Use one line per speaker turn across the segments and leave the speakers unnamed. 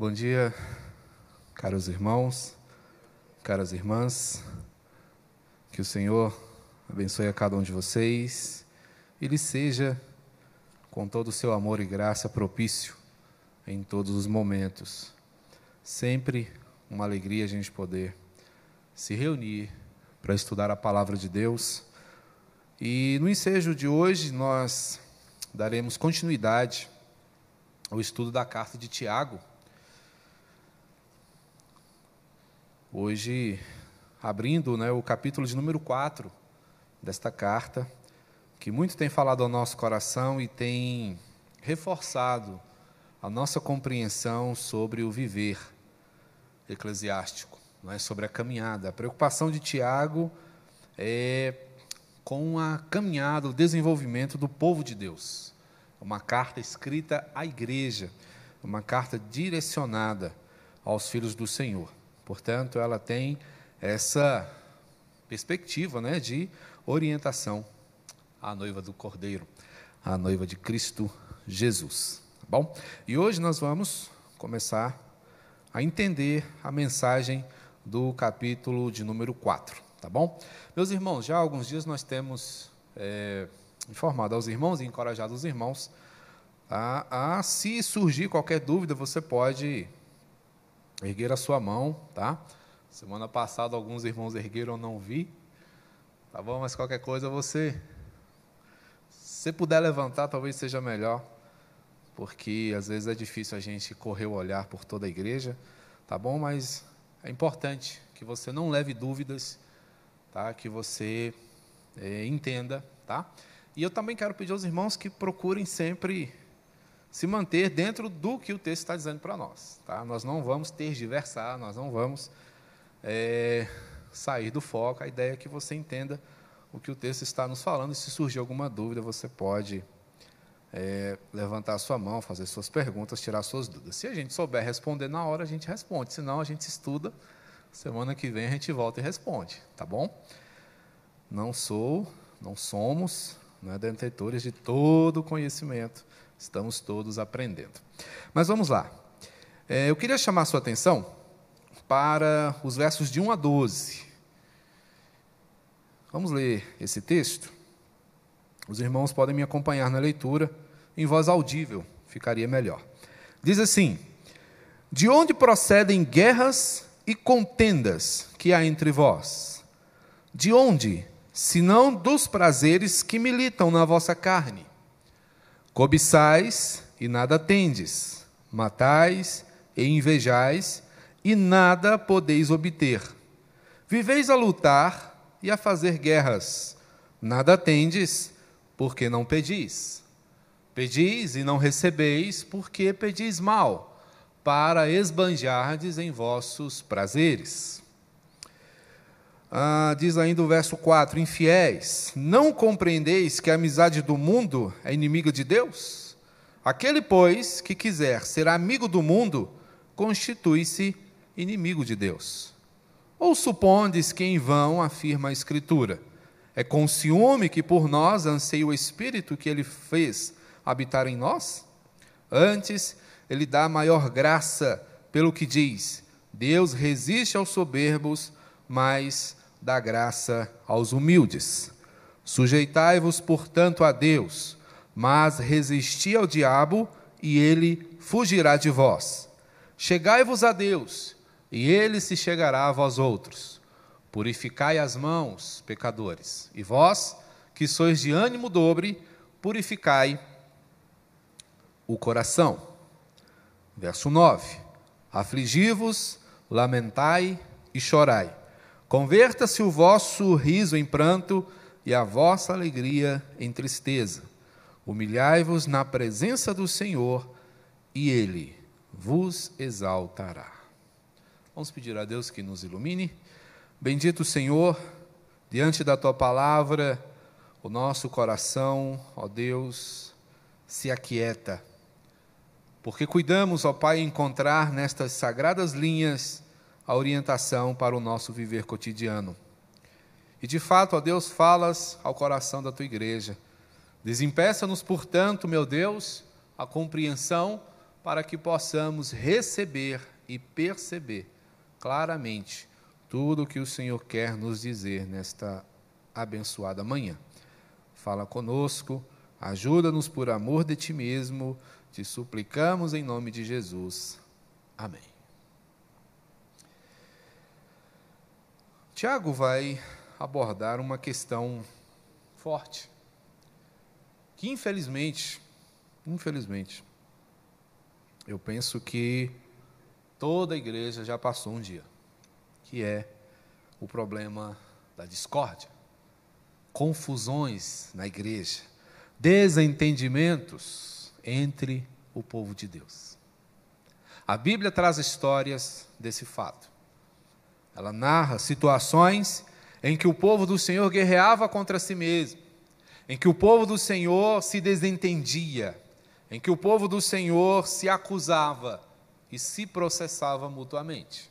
Bom dia, caros irmãos, caras irmãs. Que o Senhor abençoe a cada um de vocês e lhe seja, com todo o seu amor e graça, propício em todos os momentos. Sempre uma alegria a gente poder se reunir para estudar a palavra de Deus. E no ensejo de hoje nós daremos continuidade ao estudo da carta de Tiago. Hoje, abrindo né, o capítulo de número 4 desta carta, que muito tem falado ao nosso coração e tem reforçado a nossa compreensão sobre o viver eclesiástico, não é? sobre a caminhada. A preocupação de Tiago é com a caminhada, o desenvolvimento do povo de Deus. Uma carta escrita à igreja, uma carta direcionada aos filhos do Senhor. Portanto, ela tem essa perspectiva né, de orientação à noiva do Cordeiro, à noiva de Cristo Jesus. Tá bom? E hoje nós vamos começar a entender a mensagem do capítulo de número 4. Tá bom? Meus irmãos, já há alguns dias nós temos é, informado aos irmãos e encorajado os irmãos a, a, se surgir qualquer dúvida, você pode erguer a sua mão, tá? Semana passada alguns irmãos ergueram, não vi. Tá bom? Mas qualquer coisa você se puder levantar, talvez seja melhor, porque às vezes é difícil a gente correr o olhar por toda a igreja, tá bom? Mas é importante que você não leve dúvidas, tá? Que você é, entenda, tá? E eu também quero pedir aos irmãos que procurem sempre se manter dentro do que o texto está dizendo para nós. Tá? Nós não vamos tergiversar, nós não vamos é, sair do foco. A ideia é que você entenda o que o texto está nos falando e se surgir alguma dúvida, você pode é, levantar a sua mão, fazer suas perguntas, tirar suas dúvidas. Se a gente souber responder na hora, a gente responde. Senão, a gente estuda. Semana que vem a gente volta e responde, tá bom? Não sou, não somos né, detentores de todo o conhecimento Estamos todos aprendendo. Mas vamos lá. É, eu queria chamar a sua atenção para os versos de 1 a 12. Vamos ler esse texto? Os irmãos podem me acompanhar na leitura em voz audível, ficaria melhor. Diz assim: De onde procedem guerras e contendas que há entre vós? De onde, senão dos prazeres que militam na vossa carne? Cobiçais e nada tendes, matais e invejais e nada podeis obter. Viveis a lutar e a fazer guerras, nada tendes, porque não pedis. Pedis e não recebeis, porque pedis mal, para esbanjardes em vossos prazeres. Ah, diz ainda o verso 4: Infiéis, não compreendeis que a amizade do mundo é inimiga de Deus? Aquele, pois, que quiser ser amigo do mundo, constitui-se inimigo de Deus. Ou supondes que em vão afirma a Escritura? É com ciúme que por nós anseia o Espírito que ele fez habitar em nós? Antes, ele dá maior graça, pelo que diz: Deus resiste aos soberbos, mas dá graça aos humildes. Sujeitai-vos, portanto, a Deus, mas resisti ao diabo, e ele fugirá de vós. Chegai-vos a Deus, e ele se chegará a vós outros. Purificai as mãos, pecadores, e vós, que sois de ânimo dobre, purificai o coração. Verso 9: Afligi-vos, lamentai e chorai. Converta-se o vosso riso em pranto e a vossa alegria em tristeza. Humilhai-vos na presença do Senhor e Ele vos exaltará. Vamos pedir a Deus que nos ilumine. Bendito Senhor, diante da tua palavra, o nosso coração, ó Deus, se aquieta, porque cuidamos, ó Pai, encontrar nestas sagradas linhas a orientação para o nosso viver cotidiano. E de fato, ó Deus, falas ao coração da tua igreja. Desempeça-nos, portanto, meu Deus, a compreensão para que possamos receber e perceber claramente tudo o que o Senhor quer nos dizer nesta abençoada manhã. Fala conosco, ajuda-nos por amor de ti mesmo, te suplicamos em nome de Jesus. Amém. Tiago vai abordar uma questão forte, que infelizmente, infelizmente, eu penso que toda a igreja já passou um dia, que é o problema da discórdia, confusões na igreja, desentendimentos entre o povo de Deus. A Bíblia traz histórias desse fato. Ela narra situações em que o povo do Senhor guerreava contra si mesmo, em que o povo do Senhor se desentendia, em que o povo do Senhor se acusava e se processava mutuamente.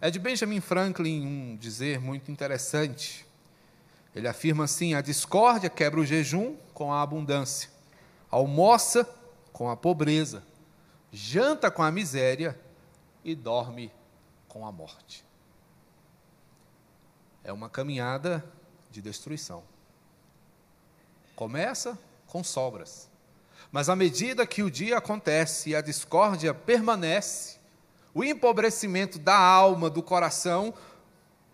É de Benjamin Franklin um dizer muito interessante. Ele afirma assim: a discórdia quebra o jejum com a abundância, almoça com a pobreza, janta com a miséria e dorme com a morte. É uma caminhada de destruição. Começa com sobras. Mas à medida que o dia acontece e a discórdia permanece, o empobrecimento da alma, do coração,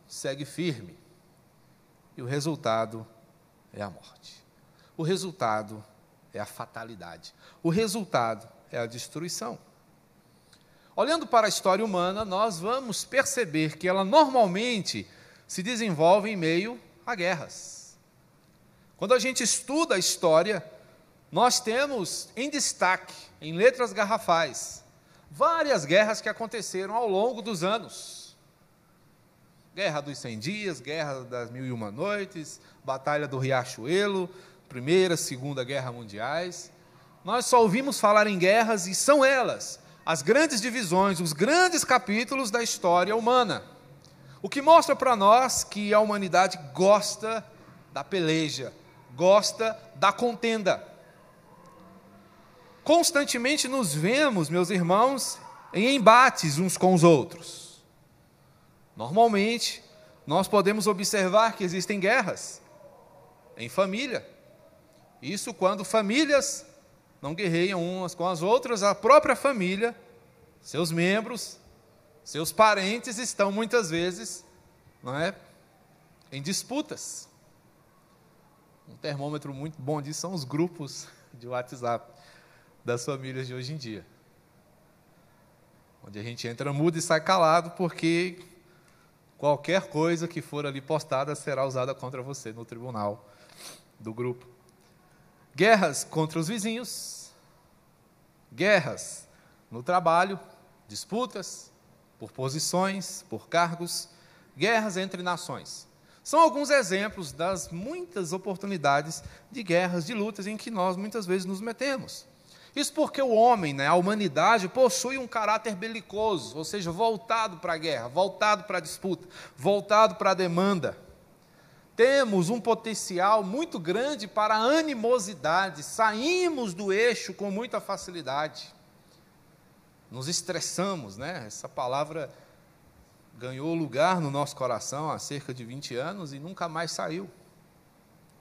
segue firme. E o resultado é a morte. O resultado é a fatalidade. O resultado é a destruição. Olhando para a história humana, nós vamos perceber que ela normalmente se desenvolve em meio a guerras. Quando a gente estuda a história, nós temos em destaque, em letras garrafais, várias guerras que aconteceram ao longo dos anos. Guerra dos Cem Dias, Guerra das Mil e Uma Noites, Batalha do Riachuelo, Primeira, Segunda Guerra Mundiais. Nós só ouvimos falar em guerras e são elas as grandes divisões, os grandes capítulos da história humana. O que mostra para nós que a humanidade gosta da peleja, gosta da contenda. Constantemente nos vemos, meus irmãos, em embates uns com os outros. Normalmente, nós podemos observar que existem guerras em família. Isso quando famílias não guerreiam umas com as outras, a própria família, seus membros, seus parentes estão muitas vezes, não é, em disputas. Um termômetro muito bom disso são os grupos de WhatsApp das famílias de hoje em dia. Onde a gente entra mudo e sai calado, porque qualquer coisa que for ali postada será usada contra você no tribunal do grupo. Guerras contra os vizinhos, guerras no trabalho, disputas por posições, por cargos, guerras entre nações. São alguns exemplos das muitas oportunidades de guerras, de lutas em que nós muitas vezes nos metemos. Isso porque o homem, né, a humanidade, possui um caráter belicoso, ou seja, voltado para a guerra, voltado para a disputa, voltado para a demanda temos um potencial muito grande para animosidade, saímos do eixo com muita facilidade. Nos estressamos, né? Essa palavra ganhou lugar no nosso coração há cerca de 20 anos e nunca mais saiu.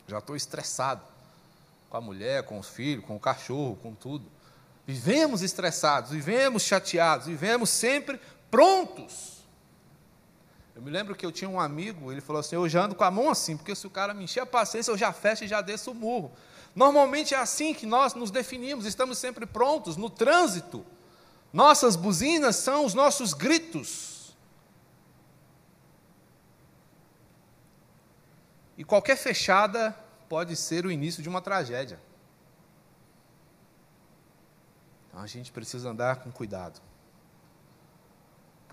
Já estou estressado com a mulher, com os filhos, com o cachorro, com tudo. Vivemos estressados, vivemos chateados, vivemos sempre prontos eu me lembro que eu tinha um amigo, ele falou assim: eu já ando com a mão assim, porque se o cara me encher a paciência, eu já fecho e já desço o murro. Normalmente é assim que nós nos definimos, estamos sempre prontos no trânsito. Nossas buzinas são os nossos gritos. E qualquer fechada pode ser o início de uma tragédia. Então a gente precisa andar com cuidado.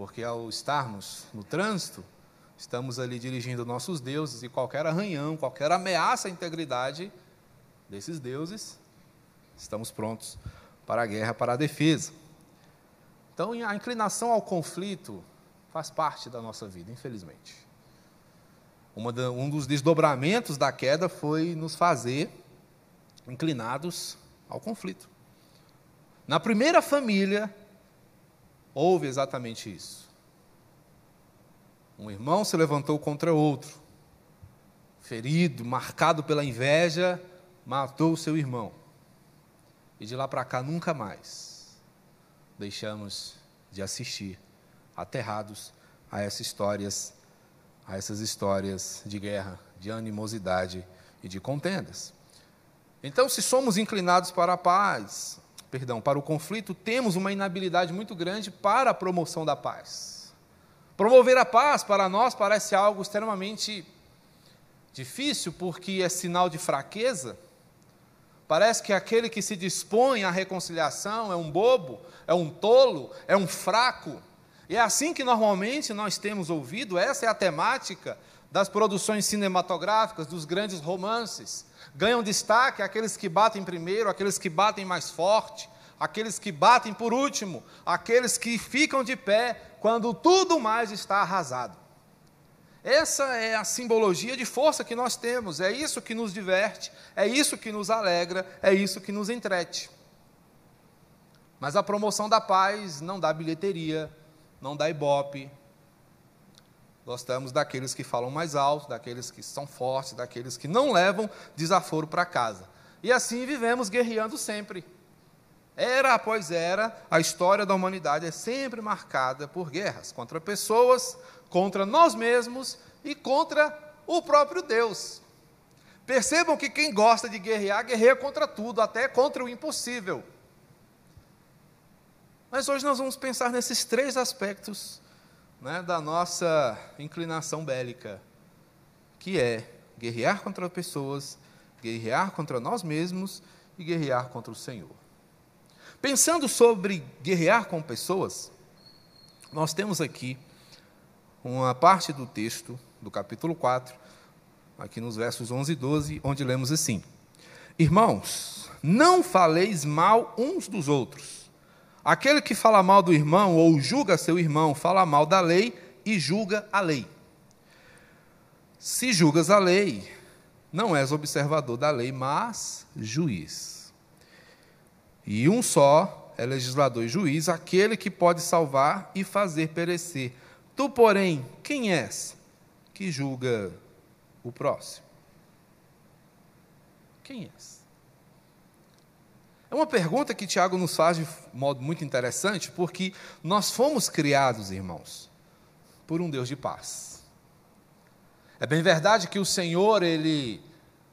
Porque ao estarmos no trânsito, estamos ali dirigindo nossos deuses e qualquer arranhão, qualquer ameaça à integridade desses deuses, estamos prontos para a guerra, para a defesa. Então, a inclinação ao conflito faz parte da nossa vida, infelizmente. Da, um dos desdobramentos da queda foi nos fazer inclinados ao conflito. Na primeira família, houve exatamente isso. Um irmão se levantou contra outro, ferido, marcado pela inveja, matou o seu irmão. E de lá para cá nunca mais deixamos de assistir aterrados a essas histórias, a essas histórias de guerra, de animosidade e de contendas. Então, se somos inclinados para a paz, perdão, para o conflito, temos uma inabilidade muito grande para a promoção da paz. Promover a paz para nós parece algo extremamente difícil, porque é sinal de fraqueza. Parece que aquele que se dispõe à reconciliação é um bobo, é um tolo, é um fraco. E é assim que normalmente nós temos ouvido, essa é a temática das produções cinematográficas, dos grandes romances. Ganham destaque aqueles que batem primeiro, aqueles que batem mais forte, aqueles que batem por último, aqueles que ficam de pé quando tudo mais está arrasado. Essa é a simbologia de força que nós temos, é isso que nos diverte, é isso que nos alegra, é isso que nos entrete. Mas a promoção da paz não dá bilheteria, não dá ibope, Gostamos daqueles que falam mais alto, daqueles que são fortes, daqueles que não levam desaforo para casa. E assim vivemos guerreando sempre. Era após era, a história da humanidade é sempre marcada por guerras contra pessoas, contra nós mesmos e contra o próprio Deus. Percebam que quem gosta de guerrear, guerreia contra tudo, até contra o impossível. Mas hoje nós vamos pensar nesses três aspectos né, da nossa inclinação bélica, que é guerrear contra pessoas, guerrear contra nós mesmos e guerrear contra o Senhor. Pensando sobre guerrear com pessoas, nós temos aqui uma parte do texto do capítulo 4, aqui nos versos 11 e 12, onde lemos assim: Irmãos, não faleis mal uns dos outros Aquele que fala mal do irmão ou julga seu irmão, fala mal da lei e julga a lei. Se julgas a lei, não és observador da lei, mas juiz. E um só é legislador e juiz, aquele que pode salvar e fazer perecer. Tu, porém, quem és que julga o próximo? Quem és? É uma pergunta que Tiago nos faz de modo muito interessante, porque nós fomos criados, irmãos, por um Deus de paz. É bem verdade que o Senhor, ele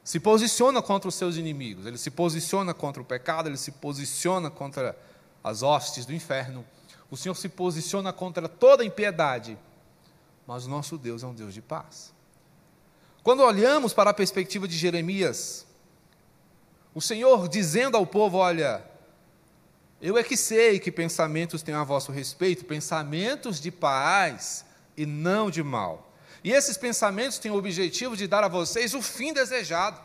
se posiciona contra os seus inimigos, ele se posiciona contra o pecado, ele se posiciona contra as hostes do inferno. O Senhor se posiciona contra toda impiedade, mas o nosso Deus é um Deus de paz. Quando olhamos para a perspectiva de Jeremias, o Senhor dizendo ao povo: Olha, eu é que sei que pensamentos tenho a vosso respeito, pensamentos de paz e não de mal. E esses pensamentos têm o objetivo de dar a vocês o fim desejado.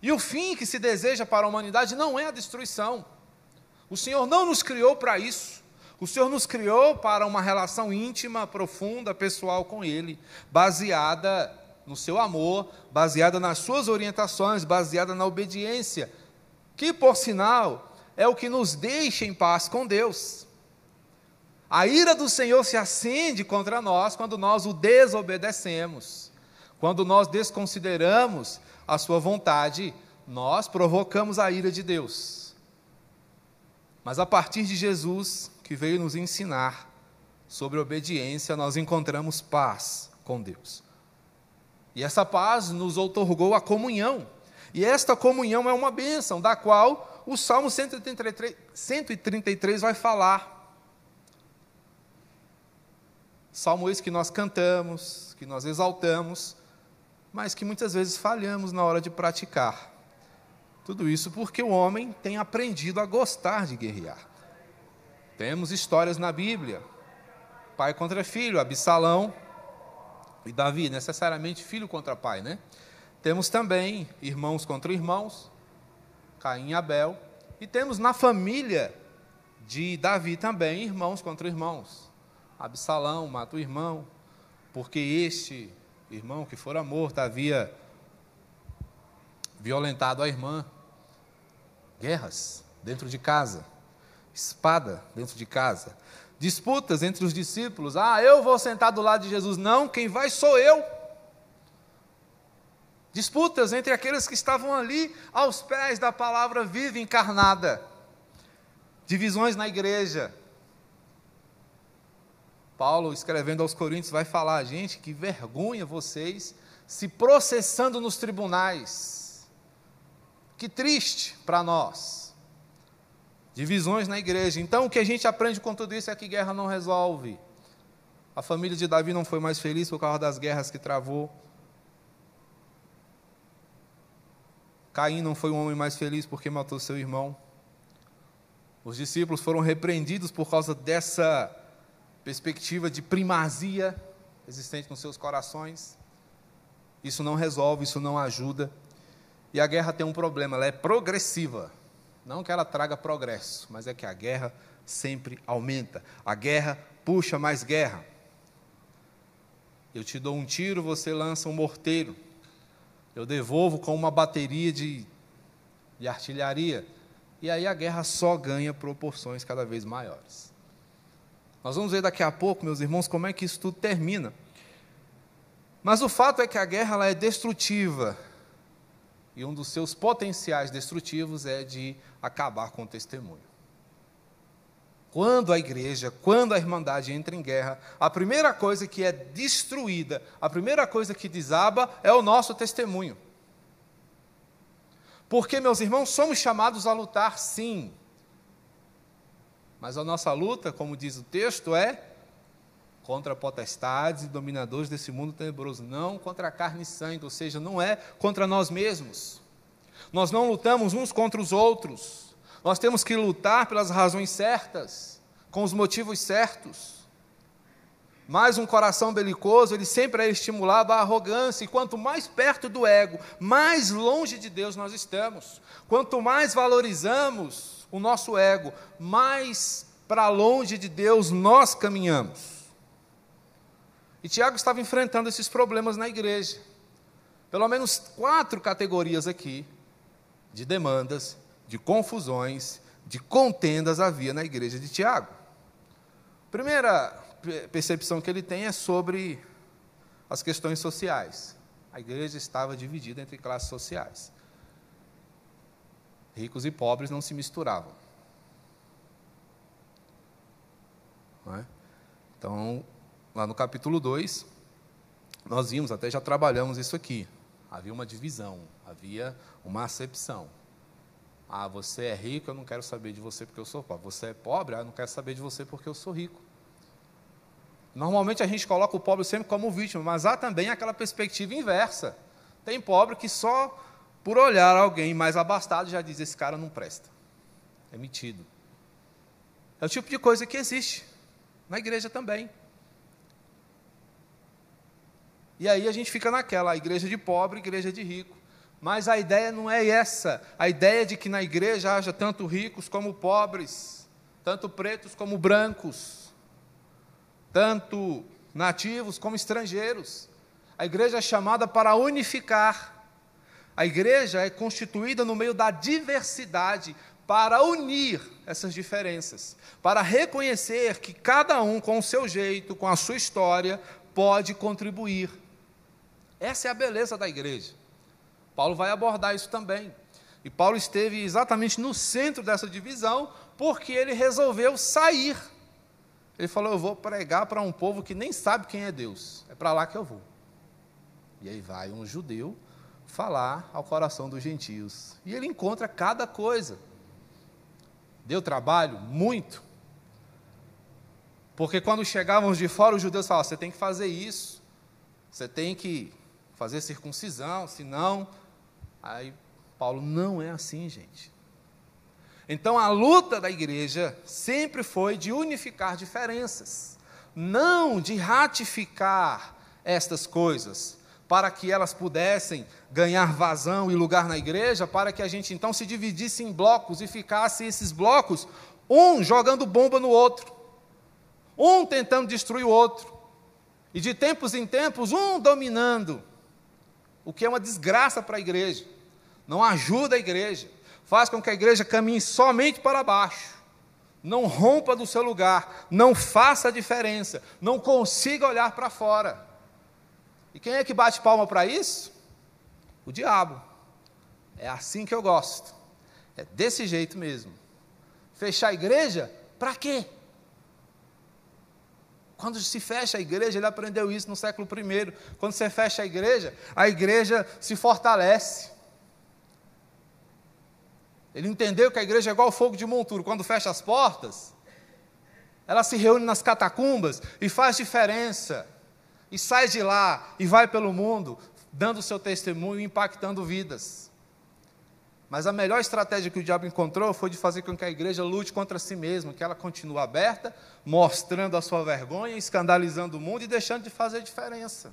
E o fim que se deseja para a humanidade não é a destruição. O Senhor não nos criou para isso. O Senhor nos criou para uma relação íntima, profunda, pessoal com Ele, baseada no seu amor, baseada nas suas orientações, baseada na obediência, que, por sinal, é o que nos deixa em paz com Deus. A ira do Senhor se acende contra nós quando nós o desobedecemos, quando nós desconsideramos a Sua vontade, nós provocamos a ira de Deus. Mas a partir de Jesus, que veio nos ensinar sobre obediência, nós encontramos paz com Deus. E essa paz nos outorgou a comunhão. E esta comunhão é uma bênção, da qual o Salmo 133, 133 vai falar. Salmo esse que nós cantamos, que nós exaltamos, mas que muitas vezes falhamos na hora de praticar. Tudo isso porque o homem tem aprendido a gostar de guerrear. Temos histórias na Bíblia: pai contra filho, Absalão e Davi, necessariamente filho contra pai, né? Temos também irmãos contra irmãos, Caim e Abel, e temos na família de Davi também irmãos contra irmãos. Absalão mata o irmão, porque este irmão que fora morto havia violentado a irmã. Guerras, dentro de casa, espada dentro de casa, disputas entre os discípulos. Ah, eu vou sentar do lado de Jesus. Não, quem vai sou eu. Disputas entre aqueles que estavam ali aos pés da palavra viva encarnada. Divisões na igreja. Paulo, escrevendo aos Coríntios, vai falar: gente, que vergonha vocês se processando nos tribunais. Que triste para nós. Divisões na igreja. Então, o que a gente aprende com tudo isso é que guerra não resolve. A família de Davi não foi mais feliz por causa das guerras que travou. Caim não foi um homem mais feliz porque matou seu irmão. Os discípulos foram repreendidos por causa dessa perspectiva de primazia existente nos seus corações. Isso não resolve, isso não ajuda. E a guerra tem um problema, ela é progressiva. Não que ela traga progresso, mas é que a guerra sempre aumenta. A guerra puxa mais guerra. Eu te dou um tiro, você lança um morteiro eu devolvo com uma bateria de, de artilharia. E aí a guerra só ganha proporções cada vez maiores. Nós vamos ver daqui a pouco, meus irmãos, como é que isso tudo termina. Mas o fato é que a guerra ela é destrutiva. E um dos seus potenciais destrutivos é de acabar com o testemunho. Quando a igreja, quando a irmandade entra em guerra, a primeira coisa que é destruída, a primeira coisa que desaba é o nosso testemunho. Porque, meus irmãos, somos chamados a lutar sim. Mas a nossa luta, como diz o texto, é contra potestades e dominadores desse mundo tenebroso, não contra a carne e sangue, ou seja, não é contra nós mesmos. Nós não lutamos uns contra os outros. Nós temos que lutar pelas razões certas, com os motivos certos. Mas um coração belicoso, ele sempre é estimulado à arrogância, e quanto mais perto do ego, mais longe de Deus nós estamos. Quanto mais valorizamos o nosso ego, mais para longe de Deus nós caminhamos. E Tiago estava enfrentando esses problemas na igreja. Pelo menos quatro categorias aqui de demandas de confusões, de contendas havia na igreja de Tiago. Primeira percepção que ele tem é sobre as questões sociais. A igreja estava dividida entre classes sociais. Ricos e pobres não se misturavam. É? Então, lá no capítulo 2, nós vimos, até já trabalhamos isso aqui. Havia uma divisão, havia uma acepção. Ah, você é rico, eu não quero saber de você porque eu sou pobre. Você é pobre, ah, eu não quero saber de você porque eu sou rico. Normalmente a gente coloca o pobre sempre como vítima, mas há também aquela perspectiva inversa. Tem pobre que só por olhar alguém mais abastado já diz: esse cara não presta. É metido. É o tipo de coisa que existe na igreja também. E aí a gente fica naquela, igreja de pobre, igreja de rico. Mas a ideia não é essa. A ideia de que na igreja haja tanto ricos como pobres, tanto pretos como brancos, tanto nativos como estrangeiros. A igreja é chamada para unificar. A igreja é constituída no meio da diversidade para unir essas diferenças, para reconhecer que cada um, com o seu jeito, com a sua história, pode contribuir. Essa é a beleza da igreja. Paulo vai abordar isso também. E Paulo esteve exatamente no centro dessa divisão, porque ele resolveu sair. Ele falou: Eu vou pregar para um povo que nem sabe quem é Deus. É para lá que eu vou. E aí vai um judeu falar ao coração dos gentios. E ele encontra cada coisa. Deu trabalho? Muito. Porque quando chegávamos de fora, os judeus falavam: você tem que fazer isso, você tem que fazer circuncisão, senão Aí Paulo, não é assim, gente. Então a luta da igreja sempre foi de unificar diferenças, não de ratificar estas coisas, para que elas pudessem ganhar vazão e lugar na igreja, para que a gente então se dividisse em blocos e ficasse esses blocos, um jogando bomba no outro, um tentando destruir o outro, e de tempos em tempos um dominando, o que é uma desgraça para a igreja não ajuda a igreja, faz com que a igreja caminhe somente para baixo. Não rompa do seu lugar, não faça a diferença, não consiga olhar para fora. E quem é que bate palma para isso? O diabo. É assim que eu gosto. É desse jeito mesmo. Fechar a igreja, para quê? Quando se fecha a igreja, ele aprendeu isso no século I. Quando você fecha a igreja, a igreja se fortalece. Ele entendeu que a igreja é igual ao fogo de monturo. Quando fecha as portas, ela se reúne nas catacumbas e faz diferença. E sai de lá e vai pelo mundo, dando o seu testemunho e impactando vidas. Mas a melhor estratégia que o diabo encontrou foi de fazer com que a igreja lute contra si mesma, que ela continue aberta, mostrando a sua vergonha, escandalizando o mundo e deixando de fazer diferença.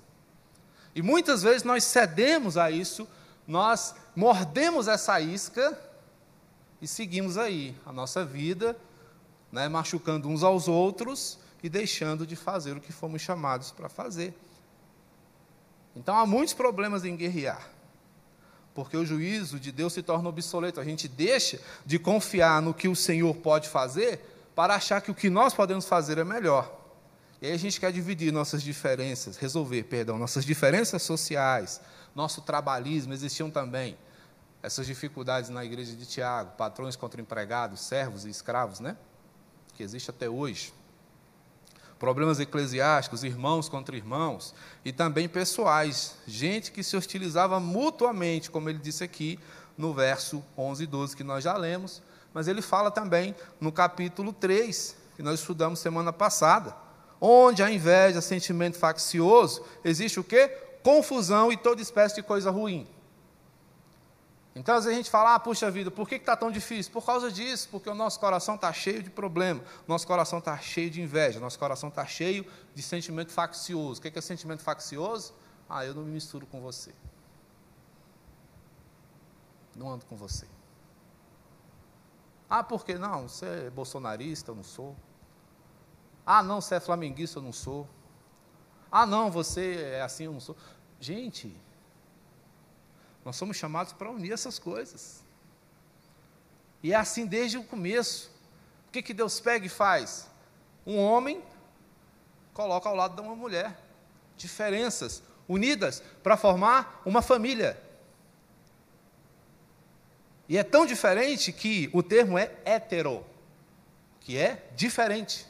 E muitas vezes nós cedemos a isso, nós mordemos essa isca e seguimos aí a nossa vida, né, machucando uns aos outros e deixando de fazer o que fomos chamados para fazer. Então há muitos problemas em guerrear, porque o juízo de Deus se torna obsoleto. A gente deixa de confiar no que o Senhor pode fazer para achar que o que nós podemos fazer é melhor. E aí a gente quer dividir nossas diferenças, resolver, perdão, nossas diferenças sociais, nosso trabalhismo, existiam também essas dificuldades na igreja de Tiago, patrões contra empregados, servos e escravos, né? Que existe até hoje. Problemas eclesiásticos, irmãos contra irmãos, e também pessoais, gente que se hostilizava mutuamente, como ele disse aqui no verso 11 e 12 que nós já lemos, mas ele fala também no capítulo 3, que nós estudamos semana passada, onde a inveja, sentimento faccioso, existe o quê? Confusão e toda espécie de coisa ruim. Então, às vezes a gente fala, ah, puxa vida, por que está tão difícil? Por causa disso, porque o nosso coração está cheio de problema, nosso coração está cheio de inveja, nosso coração está cheio de sentimento faccioso. O que é sentimento faccioso? Ah, eu não me misturo com você. Não ando com você. Ah, por que não? Você é bolsonarista, eu não sou. Ah, não, você é flamenguista, eu não sou. Ah, não, você é assim, eu não sou. Gente, nós somos chamados para unir essas coisas. E é assim desde o começo. O que, que Deus pega e faz? Um homem coloca ao lado de uma mulher. Diferenças unidas para formar uma família. E é tão diferente que o termo é hetero, que é diferente.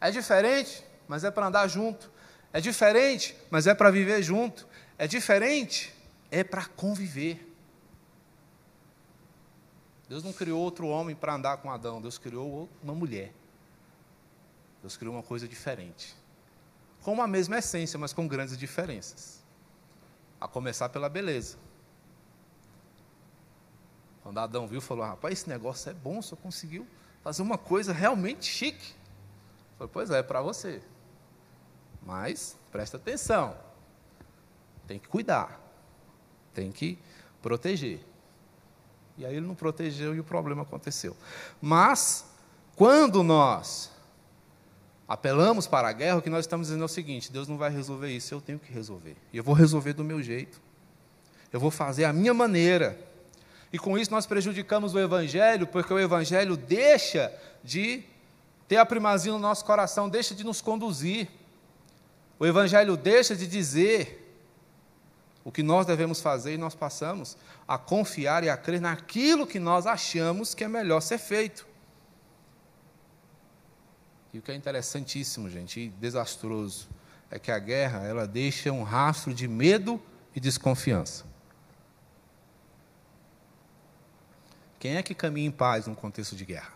É diferente, mas é para andar junto. É diferente, mas é para viver junto. É diferente, é para conviver. Deus não criou outro homem para andar com Adão, Deus criou uma mulher. Deus criou uma coisa diferente. Com a mesma essência, mas com grandes diferenças. A começar pela beleza. Quando Adão viu, falou: Rapaz, esse negócio é bom, só conseguiu fazer uma coisa realmente chique. Falei: Pois é, é para você. Mas presta atenção, tem que cuidar. Tem que proteger. E aí ele não protegeu e o problema aconteceu. Mas, quando nós apelamos para a guerra, o que nós estamos dizendo é o seguinte: Deus não vai resolver isso, eu tenho que resolver. E eu vou resolver do meu jeito. Eu vou fazer a minha maneira. E com isso nós prejudicamos o Evangelho, porque o Evangelho deixa de ter a primazia no nosso coração, deixa de nos conduzir. O Evangelho deixa de dizer o que nós devemos fazer e nós passamos a confiar e a crer naquilo que nós achamos que é melhor ser feito. E o que é interessantíssimo, gente, e desastroso, é que a guerra ela deixa um rastro de medo e desconfiança. Quem é que caminha em paz num contexto de guerra?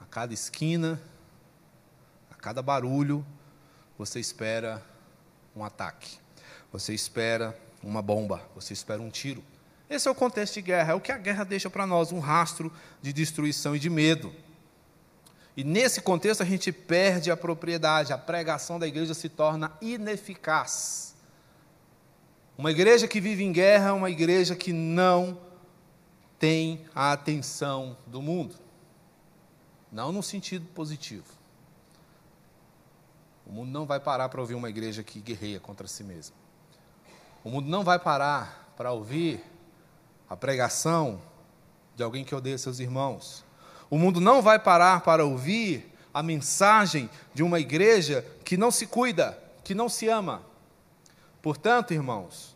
A cada esquina, a cada barulho, você espera um ataque. Você espera uma bomba, você espera um tiro. Esse é o contexto de guerra, é o que a guerra deixa para nós, um rastro de destruição e de medo. E nesse contexto a gente perde a propriedade, a pregação da igreja se torna ineficaz. Uma igreja que vive em guerra é uma igreja que não tem a atenção do mundo. Não no sentido positivo. O mundo não vai parar para ouvir uma igreja que guerreia contra si mesma. O mundo não vai parar para ouvir a pregação de alguém que odeia seus irmãos. O mundo não vai parar para ouvir a mensagem de uma igreja que não se cuida, que não se ama. Portanto, irmãos,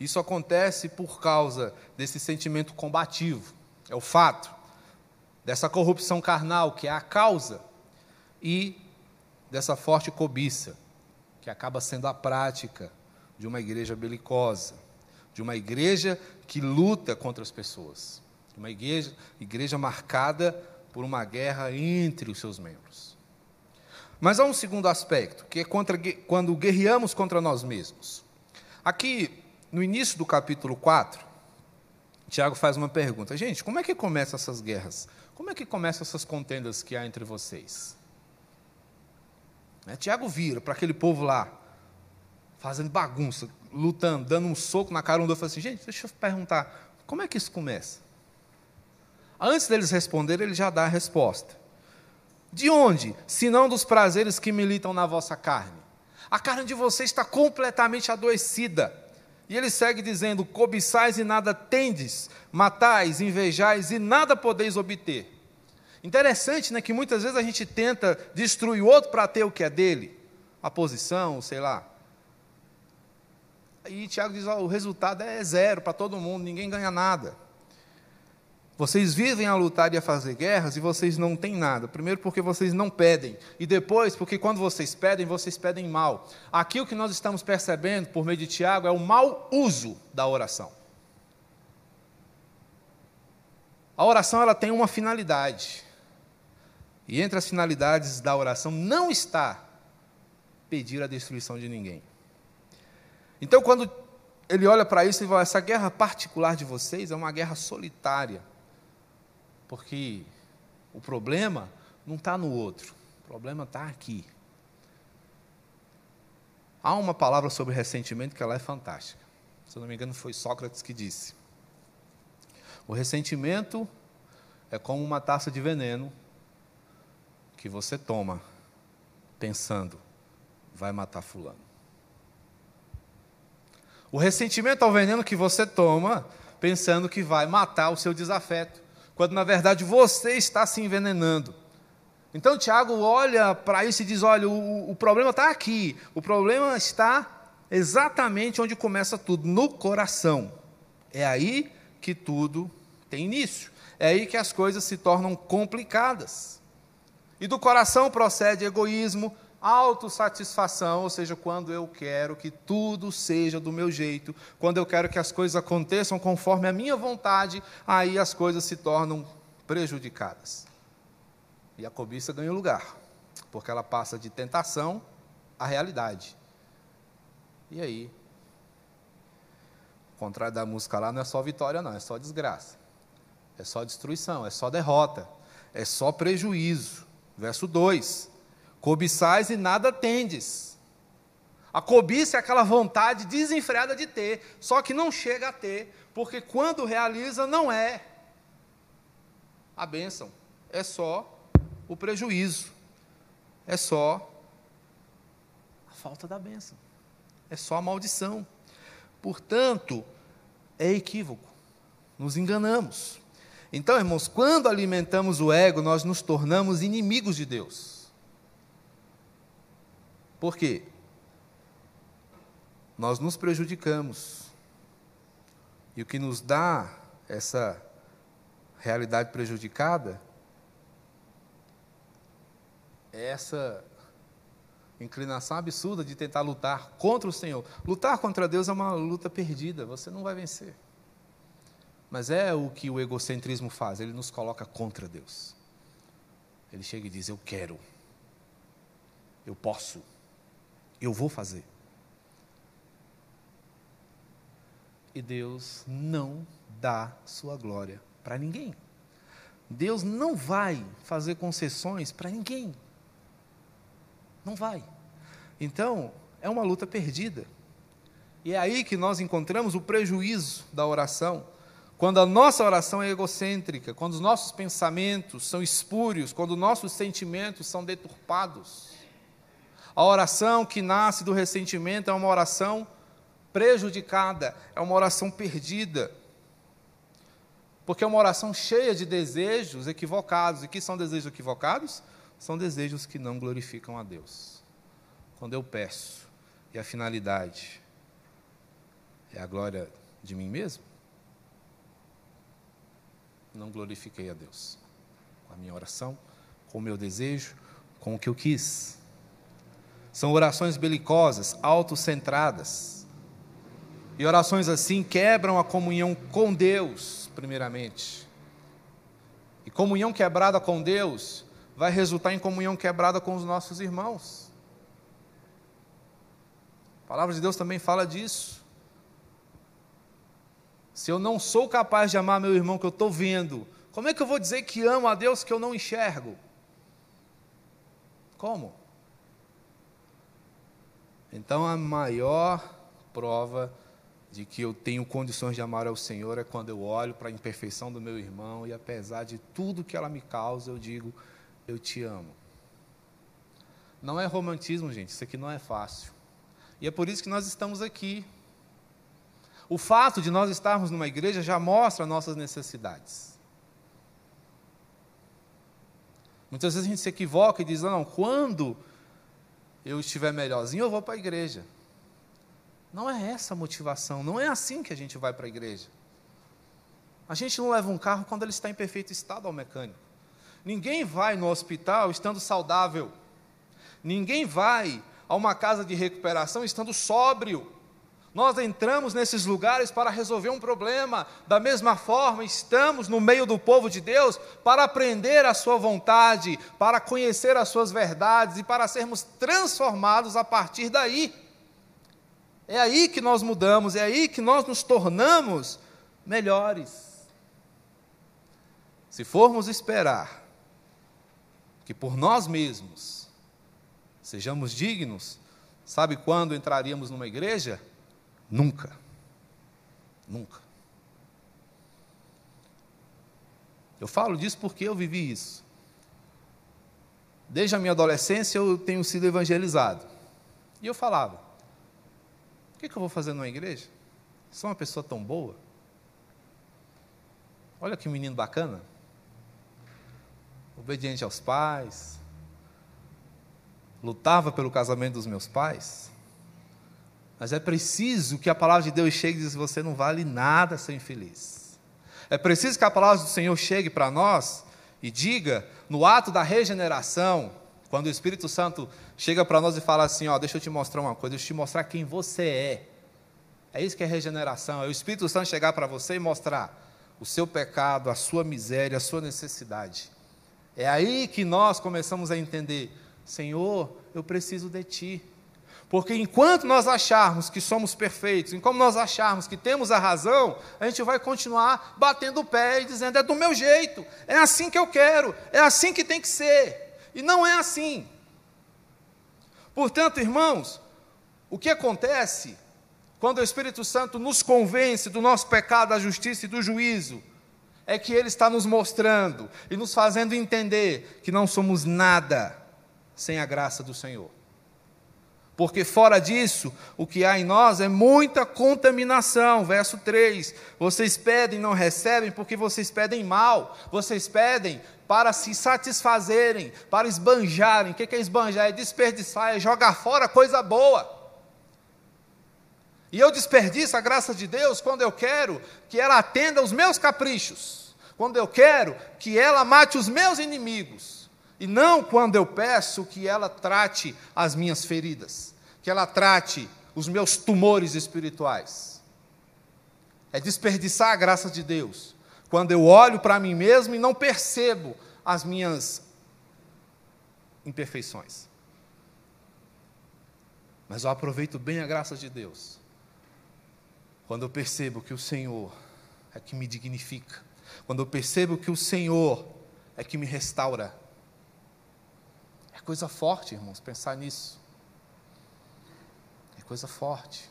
isso acontece por causa desse sentimento combativo, é o fato, dessa corrupção carnal, que é a causa, e dessa forte cobiça, que acaba sendo a prática de uma igreja belicosa, de uma igreja que luta contra as pessoas, de uma igreja, igreja marcada por uma guerra entre os seus membros. Mas há um segundo aspecto, que é contra, quando guerreamos contra nós mesmos. Aqui, no início do capítulo 4, Tiago faz uma pergunta: gente, como é que começam essas guerras? Como é que começam essas contendas que há entre vocês? Né? Tiago vira para aquele povo lá, fazendo bagunça, lutando, dando um soco na cara um do outro, assim, gente, deixa eu perguntar, como é que isso começa? Antes deles responderem, ele já dá a resposta. De onde? Se não dos prazeres que militam na vossa carne. A carne de vocês está completamente adoecida. E ele segue dizendo: cobiçais e nada tendes, matais, invejais e nada podeis obter. Interessante, né, que muitas vezes a gente tenta destruir o outro para ter o que é dele, a posição, sei lá. E Tiago diz: ó, o resultado é zero para todo mundo, ninguém ganha nada. Vocês vivem a lutar e a fazer guerras e vocês não têm nada. Primeiro, porque vocês não pedem. E depois, porque quando vocês pedem, vocês pedem mal. Aqui o que nós estamos percebendo por meio de Tiago é o mau uso da oração. A oração ela tem uma finalidade. E entre as finalidades da oração não está pedir a destruição de ninguém. Então, quando ele olha para isso e fala: essa guerra particular de vocês é uma guerra solitária, porque o problema não está no outro, o problema está aqui. Há uma palavra sobre ressentimento que ela é fantástica. Se eu não me engano, foi Sócrates que disse: o ressentimento é como uma taça de veneno que você toma pensando, vai matar Fulano. O ressentimento é o veneno que você toma pensando que vai matar o seu desafeto, quando na verdade você está se envenenando. Então Tiago olha para isso e diz: olha, o, o problema está aqui, o problema está exatamente onde começa tudo, no coração. É aí que tudo tem início. É aí que as coisas se tornam complicadas. E do coração procede egoísmo, autossatisfação, ou seja, quando eu quero que tudo seja do meu jeito, quando eu quero que as coisas aconteçam conforme a minha vontade, aí as coisas se tornam prejudicadas. E a cobiça ganha lugar, porque ela passa de tentação à realidade. E aí, o contrário da música lá não é só vitória, não, é só desgraça, é só destruição, é só derrota, é só prejuízo. Verso 2: Cobiçais e nada tendes. A cobiça é aquela vontade desenfreada de ter, só que não chega a ter, porque quando realiza, não é a bênção, é só o prejuízo, é só a falta da bênção, é só a maldição. Portanto, é equívoco, nos enganamos. Então, irmãos, quando alimentamos o ego, nós nos tornamos inimigos de Deus. Por quê? Nós nos prejudicamos. E o que nos dá essa realidade prejudicada é essa inclinação absurda de tentar lutar contra o Senhor. Lutar contra Deus é uma luta perdida, você não vai vencer. Mas é o que o egocentrismo faz, ele nos coloca contra Deus. Ele chega e diz: Eu quero, eu posso, eu vou fazer. E Deus não dá sua glória para ninguém. Deus não vai fazer concessões para ninguém. Não vai. Então, é uma luta perdida. E é aí que nós encontramos o prejuízo da oração quando a nossa oração é egocêntrica, quando os nossos pensamentos são espúrios, quando os nossos sentimentos são deturpados. A oração que nasce do ressentimento é uma oração prejudicada, é uma oração perdida. Porque é uma oração cheia de desejos equivocados. E que são desejos equivocados? São desejos que não glorificam a Deus. Quando eu peço e a finalidade é a glória de mim mesmo, não glorifiquei a Deus. Com a minha oração, com o meu desejo, com o que eu quis. São orações belicosas, autocentradas. E orações assim quebram a comunhão com Deus, primeiramente. E comunhão quebrada com Deus vai resultar em comunhão quebrada com os nossos irmãos. A palavra de Deus também fala disso. Se eu não sou capaz de amar meu irmão que eu estou vendo, como é que eu vou dizer que amo a Deus que eu não enxergo? Como? Então a maior prova de que eu tenho condições de amar ao Senhor é quando eu olho para a imperfeição do meu irmão e apesar de tudo que ela me causa, eu digo: Eu te amo. Não é romantismo, gente, isso aqui não é fácil. E é por isso que nós estamos aqui. O fato de nós estarmos numa igreja já mostra nossas necessidades. Muitas vezes a gente se equivoca e diz: não, quando eu estiver melhorzinho, eu vou para a igreja. Não é essa a motivação, não é assim que a gente vai para a igreja. A gente não leva um carro quando ele está em perfeito estado ao mecânico. Ninguém vai no hospital estando saudável. Ninguém vai a uma casa de recuperação estando sóbrio. Nós entramos nesses lugares para resolver um problema. Da mesma forma, estamos no meio do povo de Deus para aprender a sua vontade, para conhecer as suas verdades e para sermos transformados a partir daí. É aí que nós mudamos, é aí que nós nos tornamos melhores. Se formos esperar que por nós mesmos sejamos dignos, sabe quando entraríamos numa igreja? Nunca. Nunca. Eu falo disso porque eu vivi isso. Desde a minha adolescência eu tenho sido evangelizado. E eu falava: o que, que eu vou fazer numa igreja? Sou uma pessoa tão boa. Olha que menino bacana. Obediente aos pais. Lutava pelo casamento dos meus pais. Mas é preciso que a palavra de Deus chegue e diz: você não vale nada, seu infeliz. É preciso que a palavra do Senhor chegue para nós e diga, no ato da regeneração, quando o Espírito Santo chega para nós e fala assim: ó, deixa eu te mostrar uma coisa, deixa eu te mostrar quem você é. É isso que é regeneração, é o Espírito Santo chegar para você e mostrar o seu pecado, a sua miséria, a sua necessidade. É aí que nós começamos a entender: Senhor, eu preciso de Ti. Porque enquanto nós acharmos que somos perfeitos, enquanto nós acharmos que temos a razão, a gente vai continuar batendo o pé e dizendo: é do meu jeito, é assim que eu quero, é assim que tem que ser. E não é assim. Portanto, irmãos, o que acontece quando o Espírito Santo nos convence do nosso pecado, da justiça e do juízo? É que Ele está nos mostrando e nos fazendo entender que não somos nada sem a graça do Senhor porque fora disso, o que há em nós é muita contaminação. Verso 3: Vocês pedem não recebem porque vocês pedem mal, vocês pedem para se satisfazerem, para esbanjarem. O que é esbanjar? É desperdiçar, é jogar fora coisa boa. E eu desperdiço a graça de Deus quando eu quero que ela atenda aos meus caprichos, quando eu quero que ela mate os meus inimigos e não quando eu peço que ela trate as minhas feridas, que ela trate os meus tumores espirituais. É desperdiçar a graça de Deus. Quando eu olho para mim mesmo e não percebo as minhas imperfeições. Mas eu aproveito bem a graça de Deus. Quando eu percebo que o Senhor é que me dignifica. Quando eu percebo que o Senhor é que me restaura é coisa forte, irmãos, pensar nisso. É coisa forte.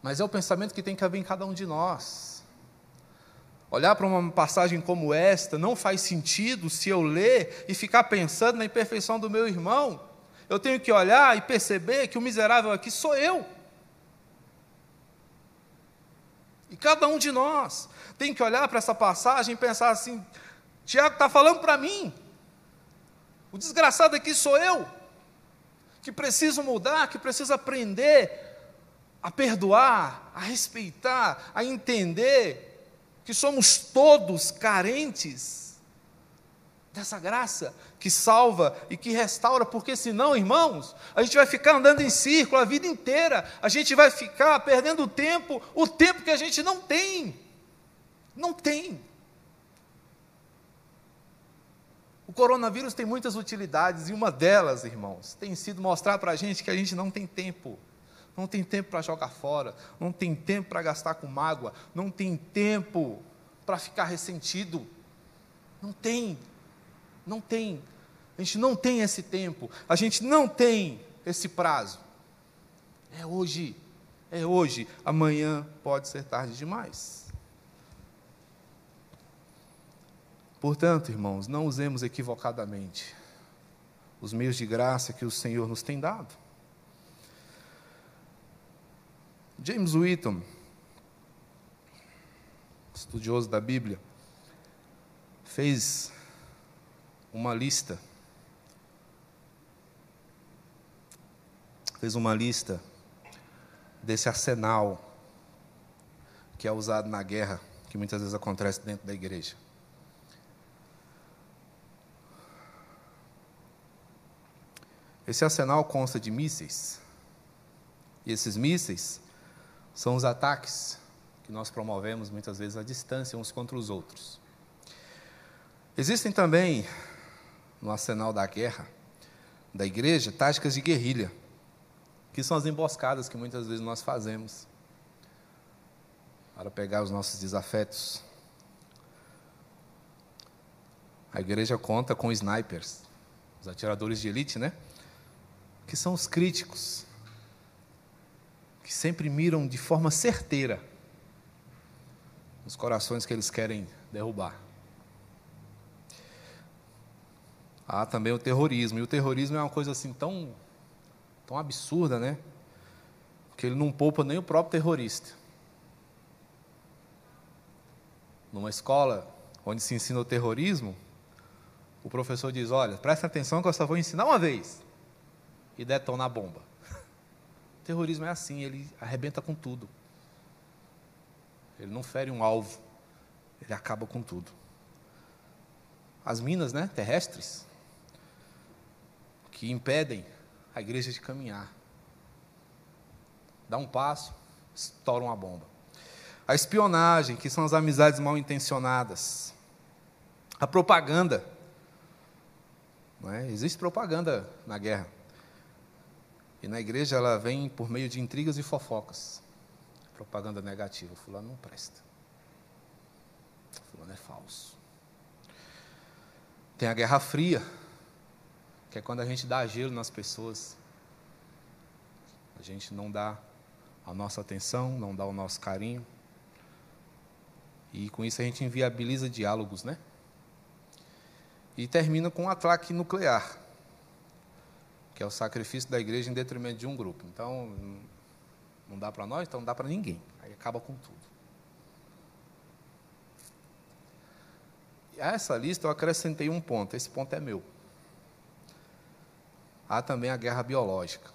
Mas é o pensamento que tem que haver em cada um de nós. Olhar para uma passagem como esta não faz sentido se eu ler e ficar pensando na imperfeição do meu irmão. Eu tenho que olhar e perceber que o miserável aqui sou eu. E cada um de nós tem que olhar para essa passagem e pensar assim: Tiago está falando para mim. O desgraçado aqui sou eu, que preciso mudar, que preciso aprender a perdoar, a respeitar, a entender que somos todos carentes dessa graça que salva e que restaura, porque senão, irmãos, a gente vai ficar andando em círculo a vida inteira, a gente vai ficar perdendo tempo, o tempo que a gente não tem. Não tem. O coronavírus tem muitas utilidades e uma delas, irmãos, tem sido mostrar para a gente que a gente não tem tempo não tem tempo para jogar fora, não tem tempo para gastar com mágoa, não tem tempo para ficar ressentido. Não tem, não tem. A gente não tem esse tempo, a gente não tem esse prazo. É hoje, é hoje, amanhã pode ser tarde demais. Portanto, irmãos, não usemos equivocadamente os meios de graça que o Senhor nos tem dado. James Whitton, estudioso da Bíblia, fez uma lista. Fez uma lista desse arsenal que é usado na guerra, que muitas vezes acontece dentro da igreja. Esse arsenal consta de mísseis. E esses mísseis são os ataques que nós promovemos muitas vezes à distância uns contra os outros. Existem também, no arsenal da guerra, da igreja, táticas de guerrilha, que são as emboscadas que muitas vezes nós fazemos para pegar os nossos desafetos. A igreja conta com snipers, os atiradores de elite, né? Que são os críticos, que sempre miram de forma certeira os corações que eles querem derrubar. Há também o terrorismo, e o terrorismo é uma coisa assim tão, tão absurda, né? Que ele não poupa nem o próprio terrorista. Numa escola onde se ensina o terrorismo, o professor diz: Olha, presta atenção que eu só vou ensinar uma vez e detona a bomba. O terrorismo é assim, ele arrebenta com tudo. Ele não fere um alvo, ele acaba com tudo. As minas né, terrestres, que impedem a igreja de caminhar. Dá um passo, estoura uma bomba. A espionagem, que são as amizades mal intencionadas. A propaganda. Não é? Existe propaganda na guerra. E na igreja ela vem por meio de intrigas e fofocas. Propaganda negativa. Fulano não presta. Fulano é falso. Tem a Guerra Fria, que é quando a gente dá gelo nas pessoas. A gente não dá a nossa atenção, não dá o nosso carinho. E com isso a gente inviabiliza diálogos, né? E termina com um ataque nuclear que é o sacrifício da igreja em detrimento de um grupo. Então, não dá para nós, então não dá para ninguém. Aí acaba com tudo. E a essa lista eu acrescentei um ponto, esse ponto é meu. Há também a guerra biológica.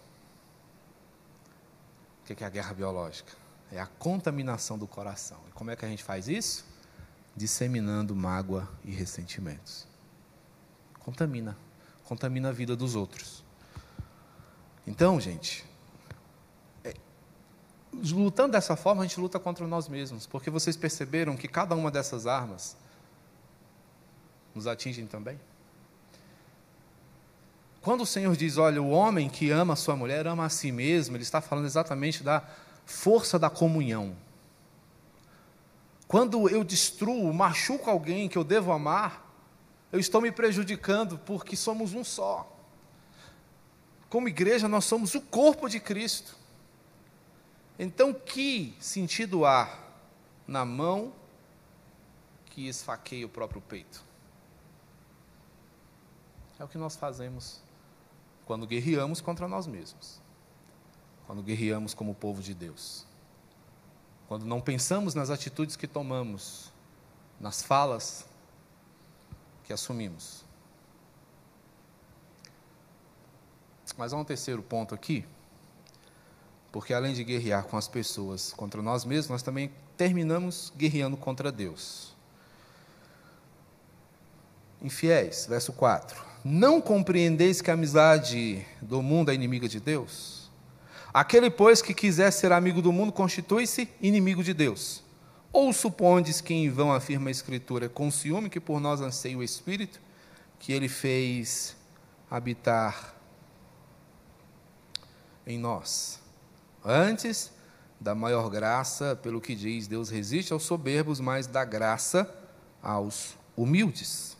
O que é a guerra biológica? É a contaminação do coração. E como é que a gente faz isso? Disseminando mágoa e ressentimentos. Contamina. Contamina a vida dos outros. Então, gente, é, lutando dessa forma, a gente luta contra nós mesmos, porque vocês perceberam que cada uma dessas armas nos atingem também? Quando o Senhor diz, olha, o homem que ama a sua mulher ama a si mesmo, ele está falando exatamente da força da comunhão. Quando eu destruo, machuco alguém que eu devo amar, eu estou me prejudicando porque somos um só. Como igreja, nós somos o corpo de Cristo. Então, que sentido há na mão que esfaqueia o próprio peito? É o que nós fazemos quando guerreamos contra nós mesmos, quando guerreamos como povo de Deus. quando não pensamos nas atitudes que tomamos, nas falas que assumimos. Mas há um terceiro ponto aqui, porque além de guerrear com as pessoas contra nós mesmos, nós também terminamos guerreando contra Deus. Infiéis, verso 4. Não compreendeis que a amizade do mundo é inimiga de Deus? Aquele, pois, que quiser ser amigo do mundo, constitui-se inimigo de Deus. Ou supondes que em vão afirma a Escritura, com ciúme que por nós anseia o Espírito, que ele fez habitar em nós? Antes da maior graça, pelo que diz, Deus resiste aos soberbos, mas dá graça aos humildes.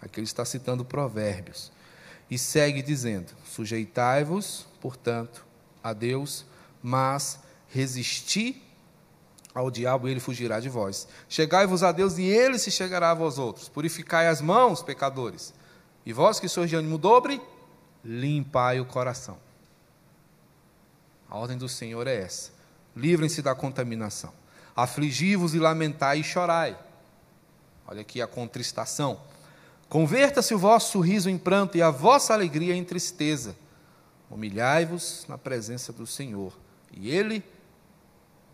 Aqui ele está citando provérbios. E segue dizendo: Sujeitai-vos, portanto, a Deus, mas resisti ao diabo e ele fugirá de vós. Chegai-vos a Deus e ele se chegará a vós outros. Purificai as mãos, pecadores. E vós que sois de ânimo dobre, limpai o coração. A ordem do Senhor é essa. Livrem-se da contaminação. Afligi-vos e lamentai e chorai. Olha aqui a contristação. Converta-se o vosso sorriso em pranto e a vossa alegria em tristeza. Humilhai-vos na presença do Senhor, e Ele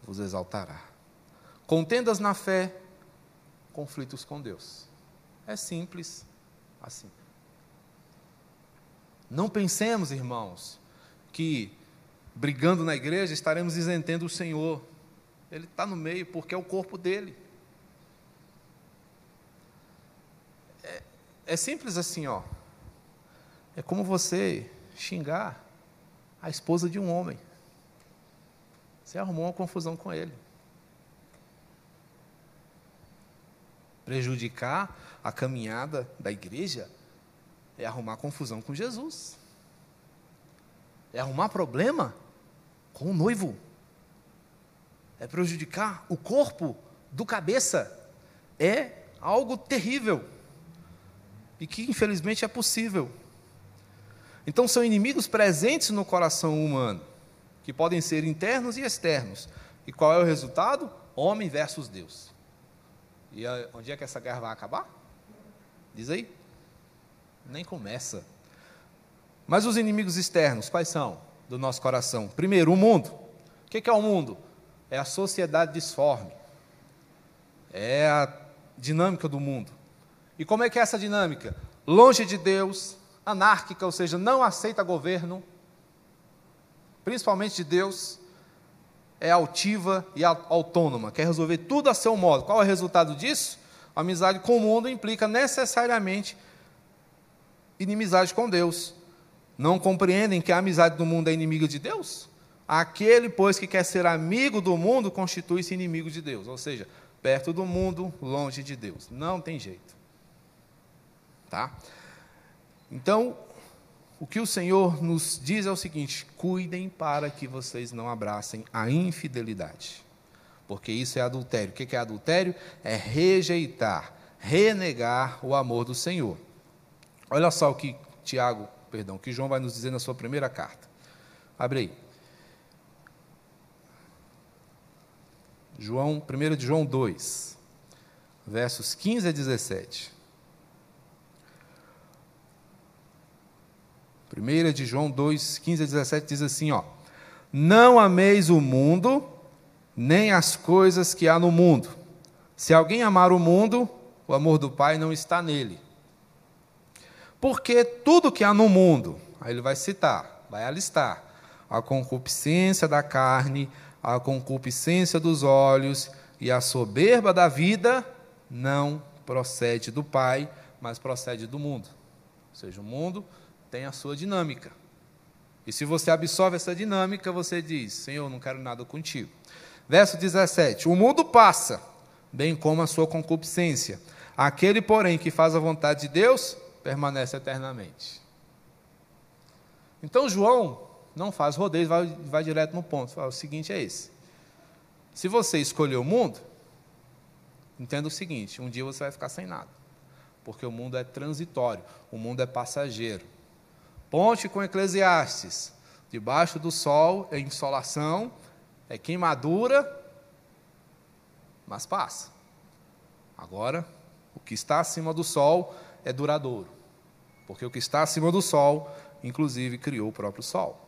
vos exaltará. Contendas na fé, conflitos com Deus. É simples assim. Não pensemos, irmãos, que brigando na igreja estaremos isentando o Senhor. Ele está no meio porque é o corpo dele. É, é simples assim, ó. É como você xingar a esposa de um homem. Você arrumou uma confusão com ele. Prejudicar a caminhada da igreja é arrumar confusão com Jesus. É arrumar problema com o noivo. É prejudicar o corpo do cabeça. É algo terrível. E que infelizmente é possível. Então são inimigos presentes no coração humano, que podem ser internos e externos. E qual é o resultado? Homem versus Deus. E onde é que essa guerra vai acabar? Diz aí. Nem começa. Mas os inimigos externos, quais são? Do nosso coração. Primeiro, o mundo. O que é o mundo? É a sociedade disforme. É a dinâmica do mundo. E como é que é essa dinâmica? Longe de Deus, anárquica, ou seja, não aceita governo, principalmente de Deus, é altiva e autônoma, quer resolver tudo a seu modo. Qual é o resultado disso? A amizade com o mundo implica necessariamente inimizade com Deus. Não compreendem que a amizade do mundo é inimiga de Deus? Aquele, pois, que quer ser amigo do mundo, constitui-se inimigo de Deus. Ou seja, perto do mundo, longe de Deus. Não tem jeito. Tá? Então, o que o Senhor nos diz é o seguinte: cuidem para que vocês não abracem a infidelidade, porque isso é adultério. O que é adultério? É rejeitar, renegar o amor do Senhor. Olha só o que Tiago, perdão, que João vai nos dizer na sua primeira carta. Abre aí. João, 1 de João 2, versos 15 a 17. 1 de João 2, 15 a 17 diz assim: ó, Não ameis o mundo, nem as coisas que há no mundo. Se alguém amar o mundo, o amor do Pai não está nele. Porque tudo que há no mundo, aí ele vai citar, vai alistar, a concupiscência da carne, a concupiscência dos olhos e a soberba da vida não procede do Pai, mas procede do mundo. Ou seja, o mundo tem a sua dinâmica. E se você absorve essa dinâmica, você diz: Senhor, não quero nada contigo. Verso 17: O mundo passa, bem como a sua concupiscência. Aquele, porém, que faz a vontade de Deus, permanece eternamente. Então, João não faz rodeio, vai, vai direto no ponto. Fala, o seguinte é esse: se você escolher o mundo, entenda o seguinte: um dia você vai ficar sem nada, porque o mundo é transitório, o mundo é passageiro. Ponte com Eclesiastes. Debaixo do sol é insolação, é queimadura mas passa. Agora, o que está acima do sol é duradouro, porque o que está acima do sol, inclusive, criou o próprio sol.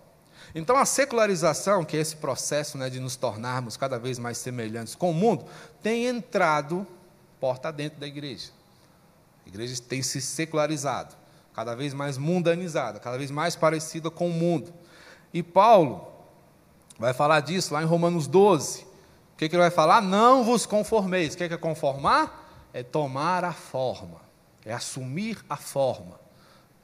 Então, a secularização, que é esse processo né, de nos tornarmos cada vez mais semelhantes com o mundo, tem entrado porta dentro da igreja. A igreja tem se secularizado, cada vez mais mundanizada, cada vez mais parecida com o mundo. E Paulo vai falar disso lá em Romanos 12. O que, que ele vai falar? Não vos conformeis. O que é conformar? É tomar a forma, é assumir a forma,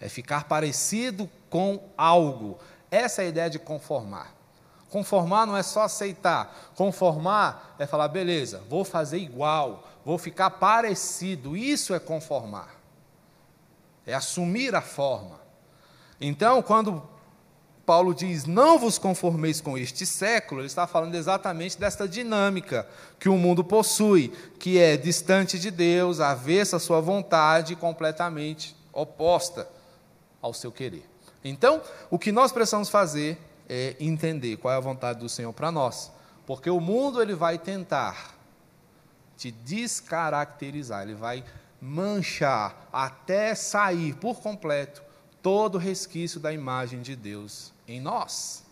é ficar parecido com algo, essa é a ideia de conformar. Conformar não é só aceitar. Conformar é falar, beleza, vou fazer igual, vou ficar parecido. Isso é conformar. É assumir a forma. Então, quando Paulo diz: Não vos conformeis com este século, ele está falando exatamente desta dinâmica que o mundo possui, que é distante de Deus, avessa à sua vontade, completamente oposta ao seu querer. Então, o que nós precisamos fazer é entender qual é a vontade do Senhor para nós, porque o mundo ele vai tentar te descaracterizar, ele vai manchar até sair por completo todo o resquício da imagem de Deus em nós.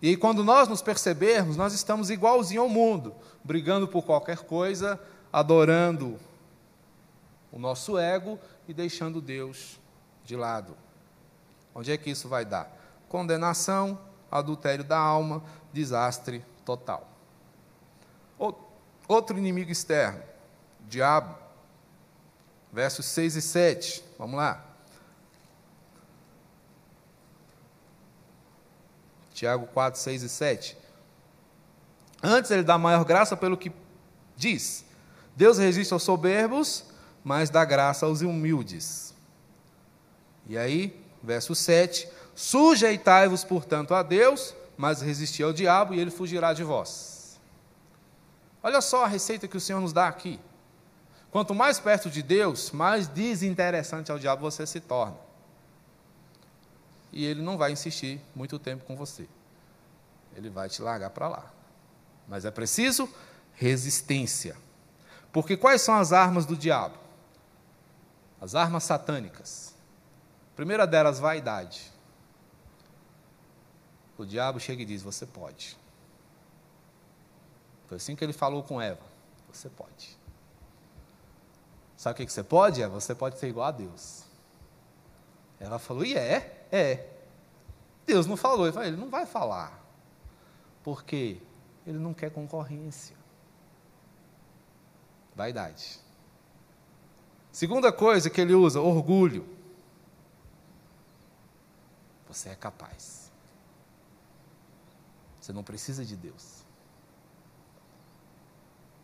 E quando nós nos percebermos, nós estamos igualzinho ao mundo, brigando por qualquer coisa, adorando o nosso ego e deixando Deus de lado. Onde é que isso vai dar? Condenação, adultério da alma, desastre total. Outro inimigo externo, diabo. Versos 6 e 7. Vamos lá. Tiago 4, 6 e 7. Antes ele dá maior graça pelo que diz: Deus resiste aos soberbos, mas dá graça aos humildes. E aí, verso 7: Sujeitai-vos, portanto, a Deus, mas resisti ao diabo, e ele fugirá de vós. Olha só a receita que o Senhor nos dá aqui. Quanto mais perto de Deus, mais desinteressante ao diabo você se torna. E ele não vai insistir muito tempo com você. Ele vai te largar para lá. Mas é preciso resistência. Porque quais são as armas do diabo? As armas satânicas primeira delas, vaidade. O diabo chega e diz: Você pode. Foi assim que ele falou com Eva: Você pode. Sabe o que você pode? É, você pode ser igual a Deus. Ela falou: E é? É. Deus não falou. Ele falou: Ele não vai falar. Porque ele não quer concorrência. Vaidade. Segunda coisa que ele usa: orgulho. Você é capaz. Você não precisa de Deus.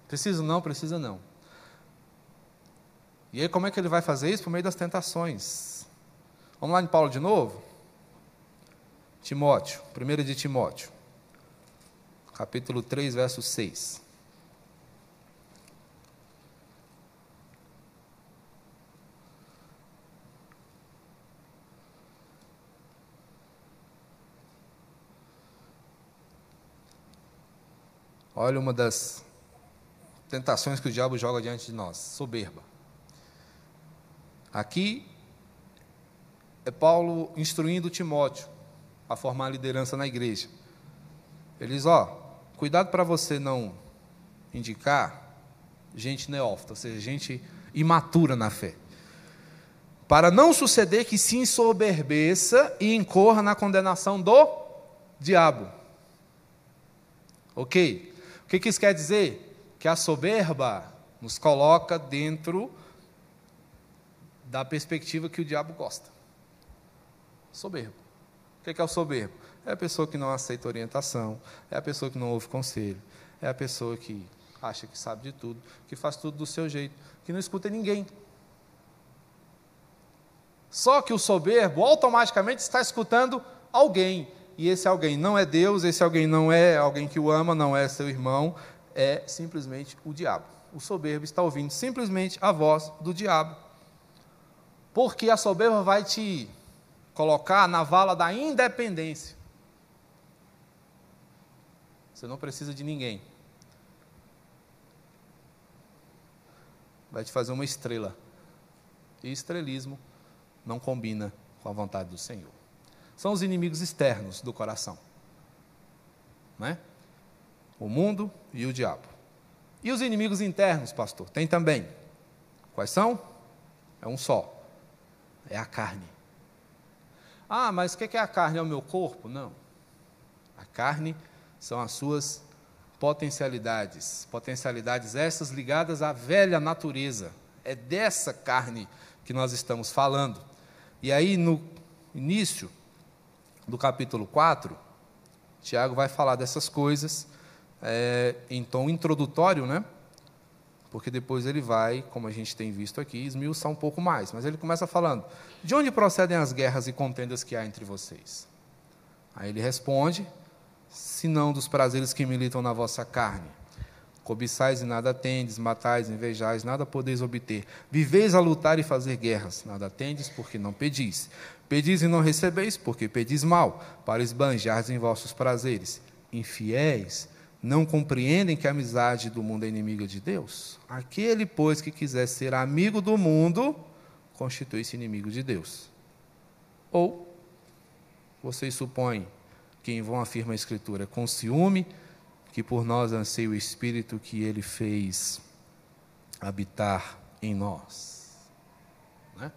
Precisa não, precisa não. E aí, como é que ele vai fazer isso? Por meio das tentações. Vamos lá em Paulo de novo? Timóteo, 1 de Timóteo, capítulo 3, verso 6. Olha uma das tentações que o diabo joga diante de nós: soberba. Aqui é Paulo instruindo Timóteo a formar liderança na igreja. Ele diz: Ó, cuidado para você não indicar gente neófita, ou seja, gente imatura na fé. Para não suceder que se ensoberbeça e incorra na condenação do diabo. Ok? Que, que isso quer dizer? Que a soberba nos coloca dentro da perspectiva que o diabo gosta. Soberbo. O que é o soberbo? É a pessoa que não aceita orientação, é a pessoa que não ouve conselho, é a pessoa que acha que sabe de tudo, que faz tudo do seu jeito, que não escuta ninguém. Só que o soberbo automaticamente está escutando alguém e esse alguém não é Deus, esse alguém não é alguém que o ama, não é seu irmão, é simplesmente o diabo. O soberbo está ouvindo simplesmente a voz do diabo. Porque a soberba vai te colocar na vala da independência. Você não precisa de ninguém. Vai te fazer uma estrela. E estrelismo não combina com a vontade do Senhor. São os inimigos externos do coração. Né? O mundo e o diabo. E os inimigos internos, pastor? Tem também. Quais são? É um só. É a carne. Ah, mas o que é a carne? É o meu corpo? Não. A carne são as suas potencialidades. Potencialidades essas ligadas à velha natureza. É dessa carne que nós estamos falando. E aí, no início do capítulo 4, Tiago vai falar dessas coisas é, em tom introdutório, né? Porque depois ele vai, como a gente tem visto aqui, esmiuçar um pouco mais. Mas ele começa falando: De onde procedem as guerras e contendas que há entre vocês? Aí ele responde: Senão dos prazeres que militam na vossa carne. Cobiçais e nada tendes, matais, invejais, nada podeis obter. Viveis a lutar e fazer guerras, nada tendes, porque não pedis. Pedis e não recebeis, porque pedis mal, para esbanjar em vossos prazeres. Infiéis, não compreendem que a amizade do mundo é inimiga de Deus? Aquele, pois, que quiser ser amigo do mundo, constitui-se inimigo de Deus. Ou, vocês supõem que em vão afirma a Escritura, com ciúme, que por nós anseia o Espírito que ele fez habitar em nós. Né?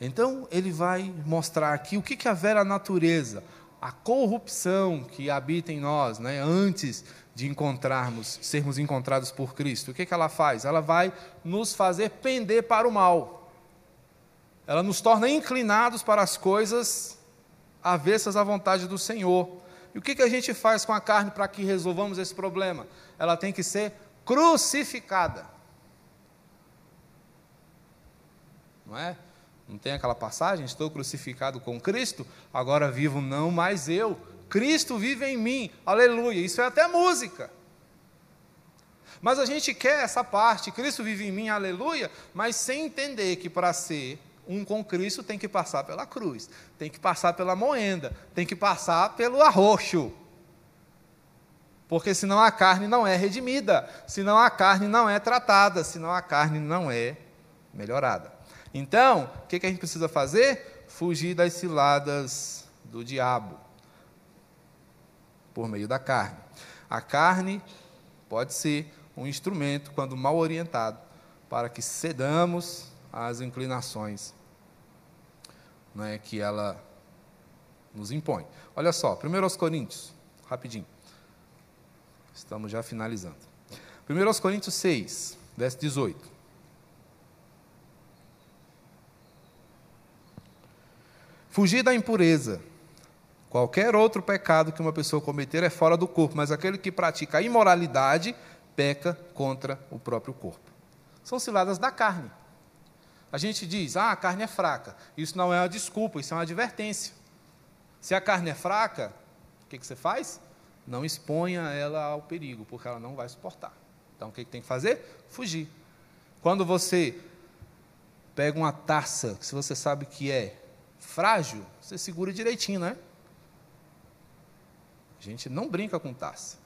Então, ele vai mostrar aqui o que, que a natureza, a corrupção que habita em nós, né, antes de encontrarmos, sermos encontrados por Cristo. O que, que ela faz? Ela vai nos fazer pender para o mal. Ela nos torna inclinados para as coisas avessas à vontade do Senhor. E o que, que a gente faz com a carne para que resolvamos esse problema? Ela tem que ser crucificada. Não é? Não tem aquela passagem? Estou crucificado com Cristo, agora vivo não mais eu. Cristo vive em mim. Aleluia. Isso é até música. Mas a gente quer essa parte, Cristo vive em mim, aleluia, mas sem entender que para ser um com Cristo tem que passar pela cruz, tem que passar pela moenda, tem que passar pelo arroxo. Porque senão a carne não é redimida, senão a carne não é tratada, senão a carne não é melhorada. Então, o que, a gente precisa fazer? Fugir das ciladas do diabo por meio da carne. A carne pode ser um instrumento, quando mal orientado, para que cedamos às inclinações né, que ela nos impõe. Olha só, 1 Coríntios, rapidinho. Estamos já finalizando. 1 Coríntios 6, verso 18. Fugir da impureza. Qualquer outro pecado que uma pessoa cometer é fora do corpo, mas aquele que pratica a imoralidade peca contra o próprio corpo. São ciladas da carne. A gente diz, ah, a carne é fraca. Isso não é uma desculpa, isso é uma advertência. Se a carne é fraca, o que, que você faz? Não exponha ela ao perigo, porque ela não vai suportar. Então o que, que tem que fazer? Fugir. Quando você pega uma taça, que se você sabe que é frágil, você segura direitinho, né? A gente não brinca com taça.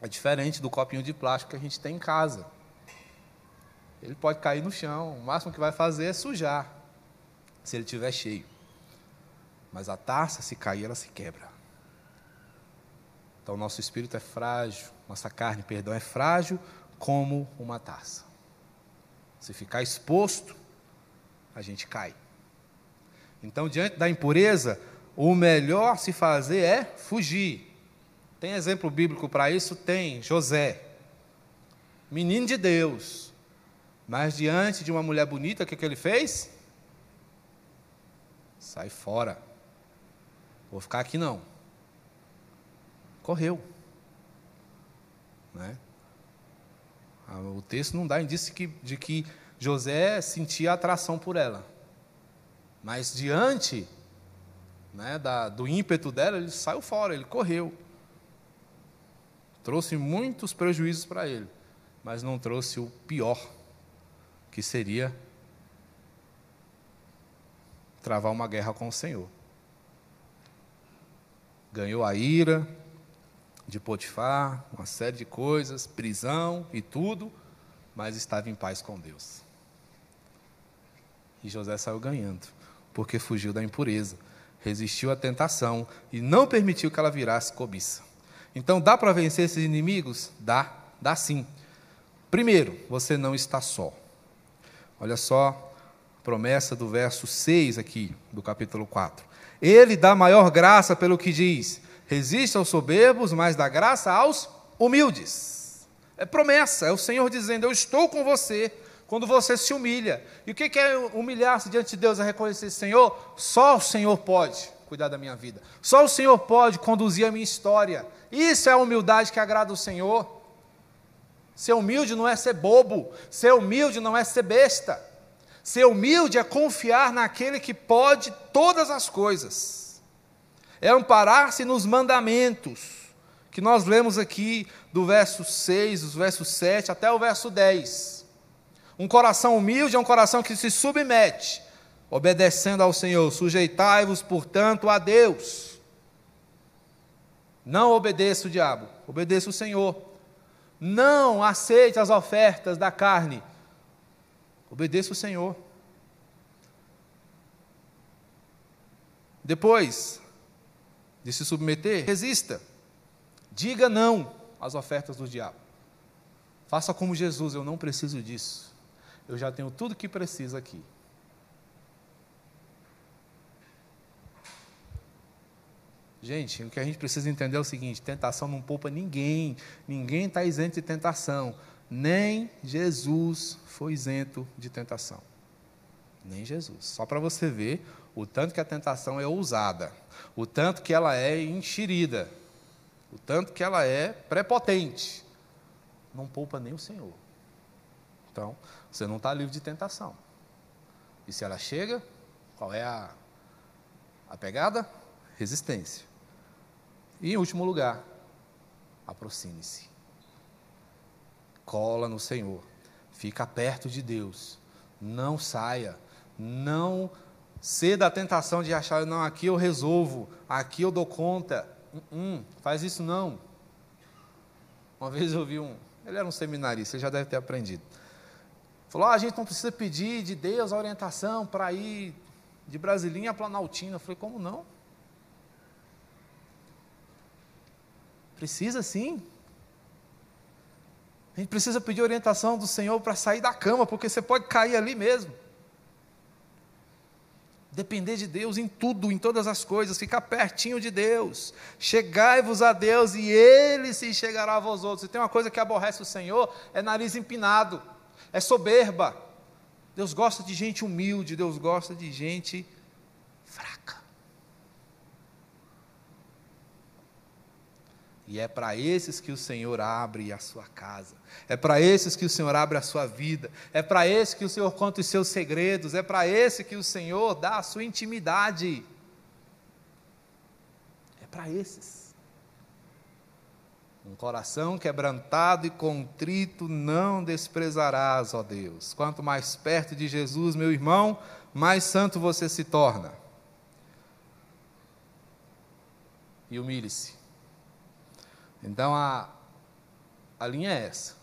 É diferente do copinho de plástico que a gente tem em casa. Ele pode cair no chão, o máximo que vai fazer é sujar, se ele estiver cheio. Mas a taça, se cair, ela se quebra. Então, nosso espírito é frágil, nossa carne, perdão, é frágil como uma taça. Se ficar exposto, a gente cai. Então, diante da impureza, o melhor se fazer é fugir. Tem exemplo bíblico para isso? Tem. José, menino de Deus, mas diante de uma mulher bonita, o que, que ele fez? Sai fora. Vou ficar aqui não. Correu. Né? Ah, o texto não dá indício de que José sentia atração por ela. Mas diante né, da, do ímpeto dela, ele saiu fora, ele correu. Trouxe muitos prejuízos para ele, mas não trouxe o pior, que seria travar uma guerra com o Senhor. Ganhou a ira, de Potifar, uma série de coisas, prisão e tudo, mas estava em paz com Deus. E José saiu ganhando, porque fugiu da impureza, resistiu à tentação e não permitiu que ela virasse cobiça. Então, dá para vencer esses inimigos? Dá, dá sim. Primeiro, você não está só. Olha só a promessa do verso 6 aqui, do capítulo 4. Ele dá maior graça pelo que diz: resiste aos soberbos, mas dá graça aos humildes. É promessa, é o Senhor dizendo: Eu estou com você quando você se humilha. E o que é humilhar-se diante de Deus? É reconhecer: Senhor, só o Senhor pode cuidar da minha vida, só o Senhor pode conduzir a minha história. Isso é a humildade que agrada o Senhor. Ser humilde não é ser bobo, ser humilde não é ser besta. Ser humilde é confiar naquele que pode todas as coisas. É amparar-se nos mandamentos, que nós lemos aqui do verso 6, do verso 7 até o verso 10. Um coração humilde é um coração que se submete, obedecendo ao Senhor. Sujeitai-vos, portanto, a Deus. Não obedeça o diabo, obedeça o Senhor. Não aceite as ofertas da carne, Obedeça o Senhor. Depois de se submeter, resista. Diga não às ofertas do diabo. Faça como Jesus, eu não preciso disso. Eu já tenho tudo que preciso aqui. Gente, o que a gente precisa entender é o seguinte: tentação não poupa ninguém, ninguém está isento de tentação. Nem Jesus foi isento de tentação. Nem Jesus. Só para você ver o tanto que a tentação é ousada, o tanto que ela é enxerida, o tanto que ela é prepotente. Não poupa nem o Senhor. Então, você não está livre de tentação. E se ela chega, qual é a, a pegada? Resistência. E em último lugar, aproxime-se cola no Senhor. Fica perto de Deus. Não saia. Não ceda à tentação de achar, não, aqui eu resolvo, aqui eu dou conta. Hum, faz isso não. Uma vez eu vi um, ele era um seminarista, você já deve ter aprendido. Falou: ah, a gente não precisa pedir de Deus a orientação para ir de Brasilinha a Planaltina. Eu falei: como não? Precisa sim. A gente precisa pedir orientação do Senhor para sair da cama, porque você pode cair ali mesmo. Depender de Deus em tudo, em todas as coisas, ficar pertinho de Deus. Chegai-vos a Deus e Ele se chegará a vós outros. E tem uma coisa que aborrece o Senhor: é nariz empinado, é soberba. Deus gosta de gente humilde, Deus gosta de gente fraca. E é para esses que o Senhor abre a sua casa. É para esses que o Senhor abre a sua vida. É para esses que o Senhor conta os seus segredos. É para esse que o Senhor dá a sua intimidade. É para esses. Um coração quebrantado e contrito não desprezarás, ó Deus. Quanto mais perto de Jesus, meu irmão, mais santo você se torna. E humilhe-se então a, a linha é essa: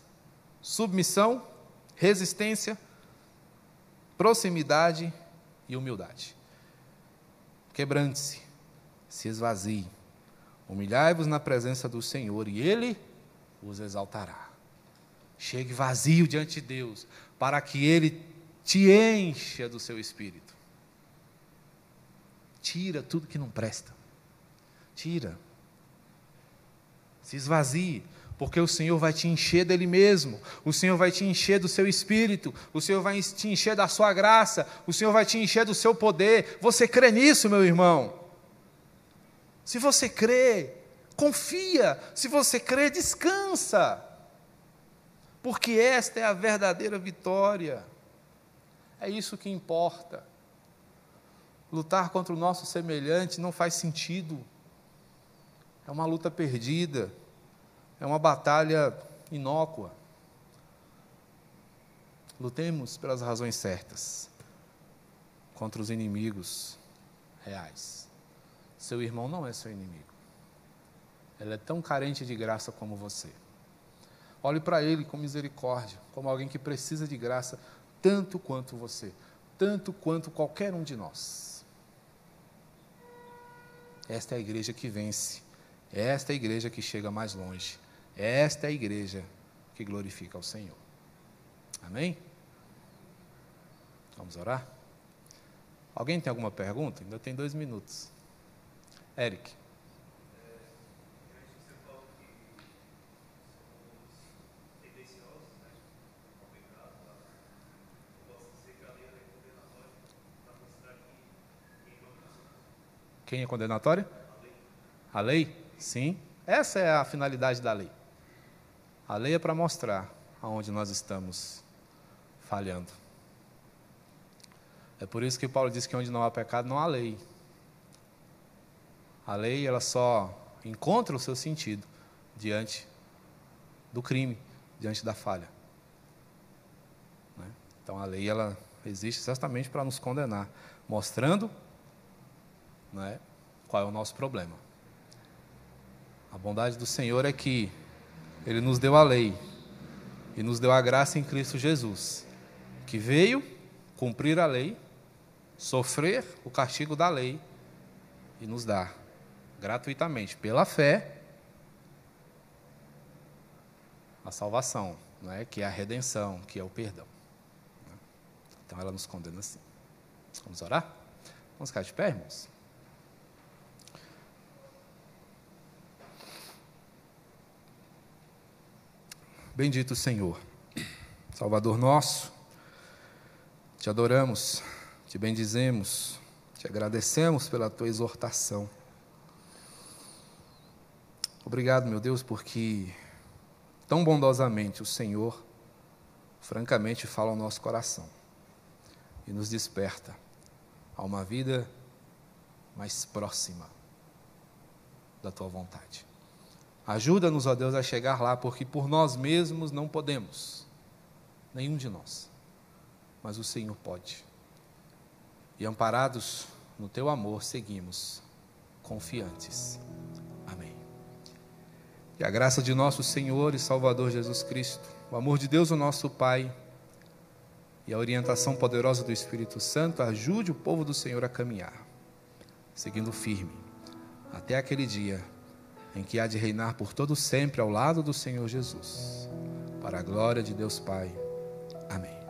submissão, resistência, proximidade e humildade. Quebrante-se, se esvazie, humilhai-vos na presença do Senhor e Ele os exaltará. Chegue vazio diante de Deus, para que Ele te encha do seu espírito. Tira tudo que não presta. Tira se esvazie, porque o Senhor vai te encher dele mesmo, o Senhor vai te encher do seu espírito, o Senhor vai te encher da sua graça, o Senhor vai te encher do seu poder. Você crê nisso, meu irmão? Se você crê, confia. Se você crê, descansa. Porque esta é a verdadeira vitória. É isso que importa. Lutar contra o nosso semelhante não faz sentido. É uma luta perdida, é uma batalha inócua. Lutemos pelas razões certas contra os inimigos reais. Seu irmão não é seu inimigo. Ela é tão carente de graça como você. Olhe para ele com misericórdia, como alguém que precisa de graça tanto quanto você, tanto quanto qualquer um de nós. Esta é a igreja que vence, esta é a igreja que chega mais longe, esta é a igreja que glorifica ao Senhor. Amém? Vamos orar? Alguém tem alguma pergunta? Ainda tem dois minutos. Eric. Quem é condenatória? A lei? Sim. Essa é a finalidade da lei. A lei é para mostrar aonde nós estamos falhando. É por isso que Paulo diz que onde não há pecado não há lei. A lei ela só encontra o seu sentido diante do crime, diante da falha. Né? Então a lei ela existe exatamente para nos condenar, mostrando né, qual é o nosso problema. A bondade do Senhor é que Ele nos deu a lei e nos deu a graça em Cristo Jesus, que veio cumprir a lei, sofrer o castigo da lei e nos dar gratuitamente, pela fé, a salvação, não é? que é a redenção, que é o perdão. Então ela nos condena assim. Vamos orar? Vamos ficar de pé, irmãos? Bendito Senhor, Salvador nosso, te adoramos, te bendizemos, te agradecemos pela tua exortação. Obrigado, meu Deus, porque tão bondosamente o Senhor, francamente, fala ao nosso coração e nos desperta a uma vida mais próxima da tua vontade. Ajuda-nos, ó Deus, a chegar lá, porque por nós mesmos não podemos, nenhum de nós, mas o Senhor pode. E amparados no teu amor, seguimos confiantes. Amém. Que a graça de nosso Senhor e Salvador Jesus Cristo, o amor de Deus, o nosso Pai, e a orientação poderosa do Espírito Santo ajude o povo do Senhor a caminhar, seguindo firme, até aquele dia em que há de reinar por todo sempre ao lado do Senhor Jesus. Para a glória de Deus Pai. Amém.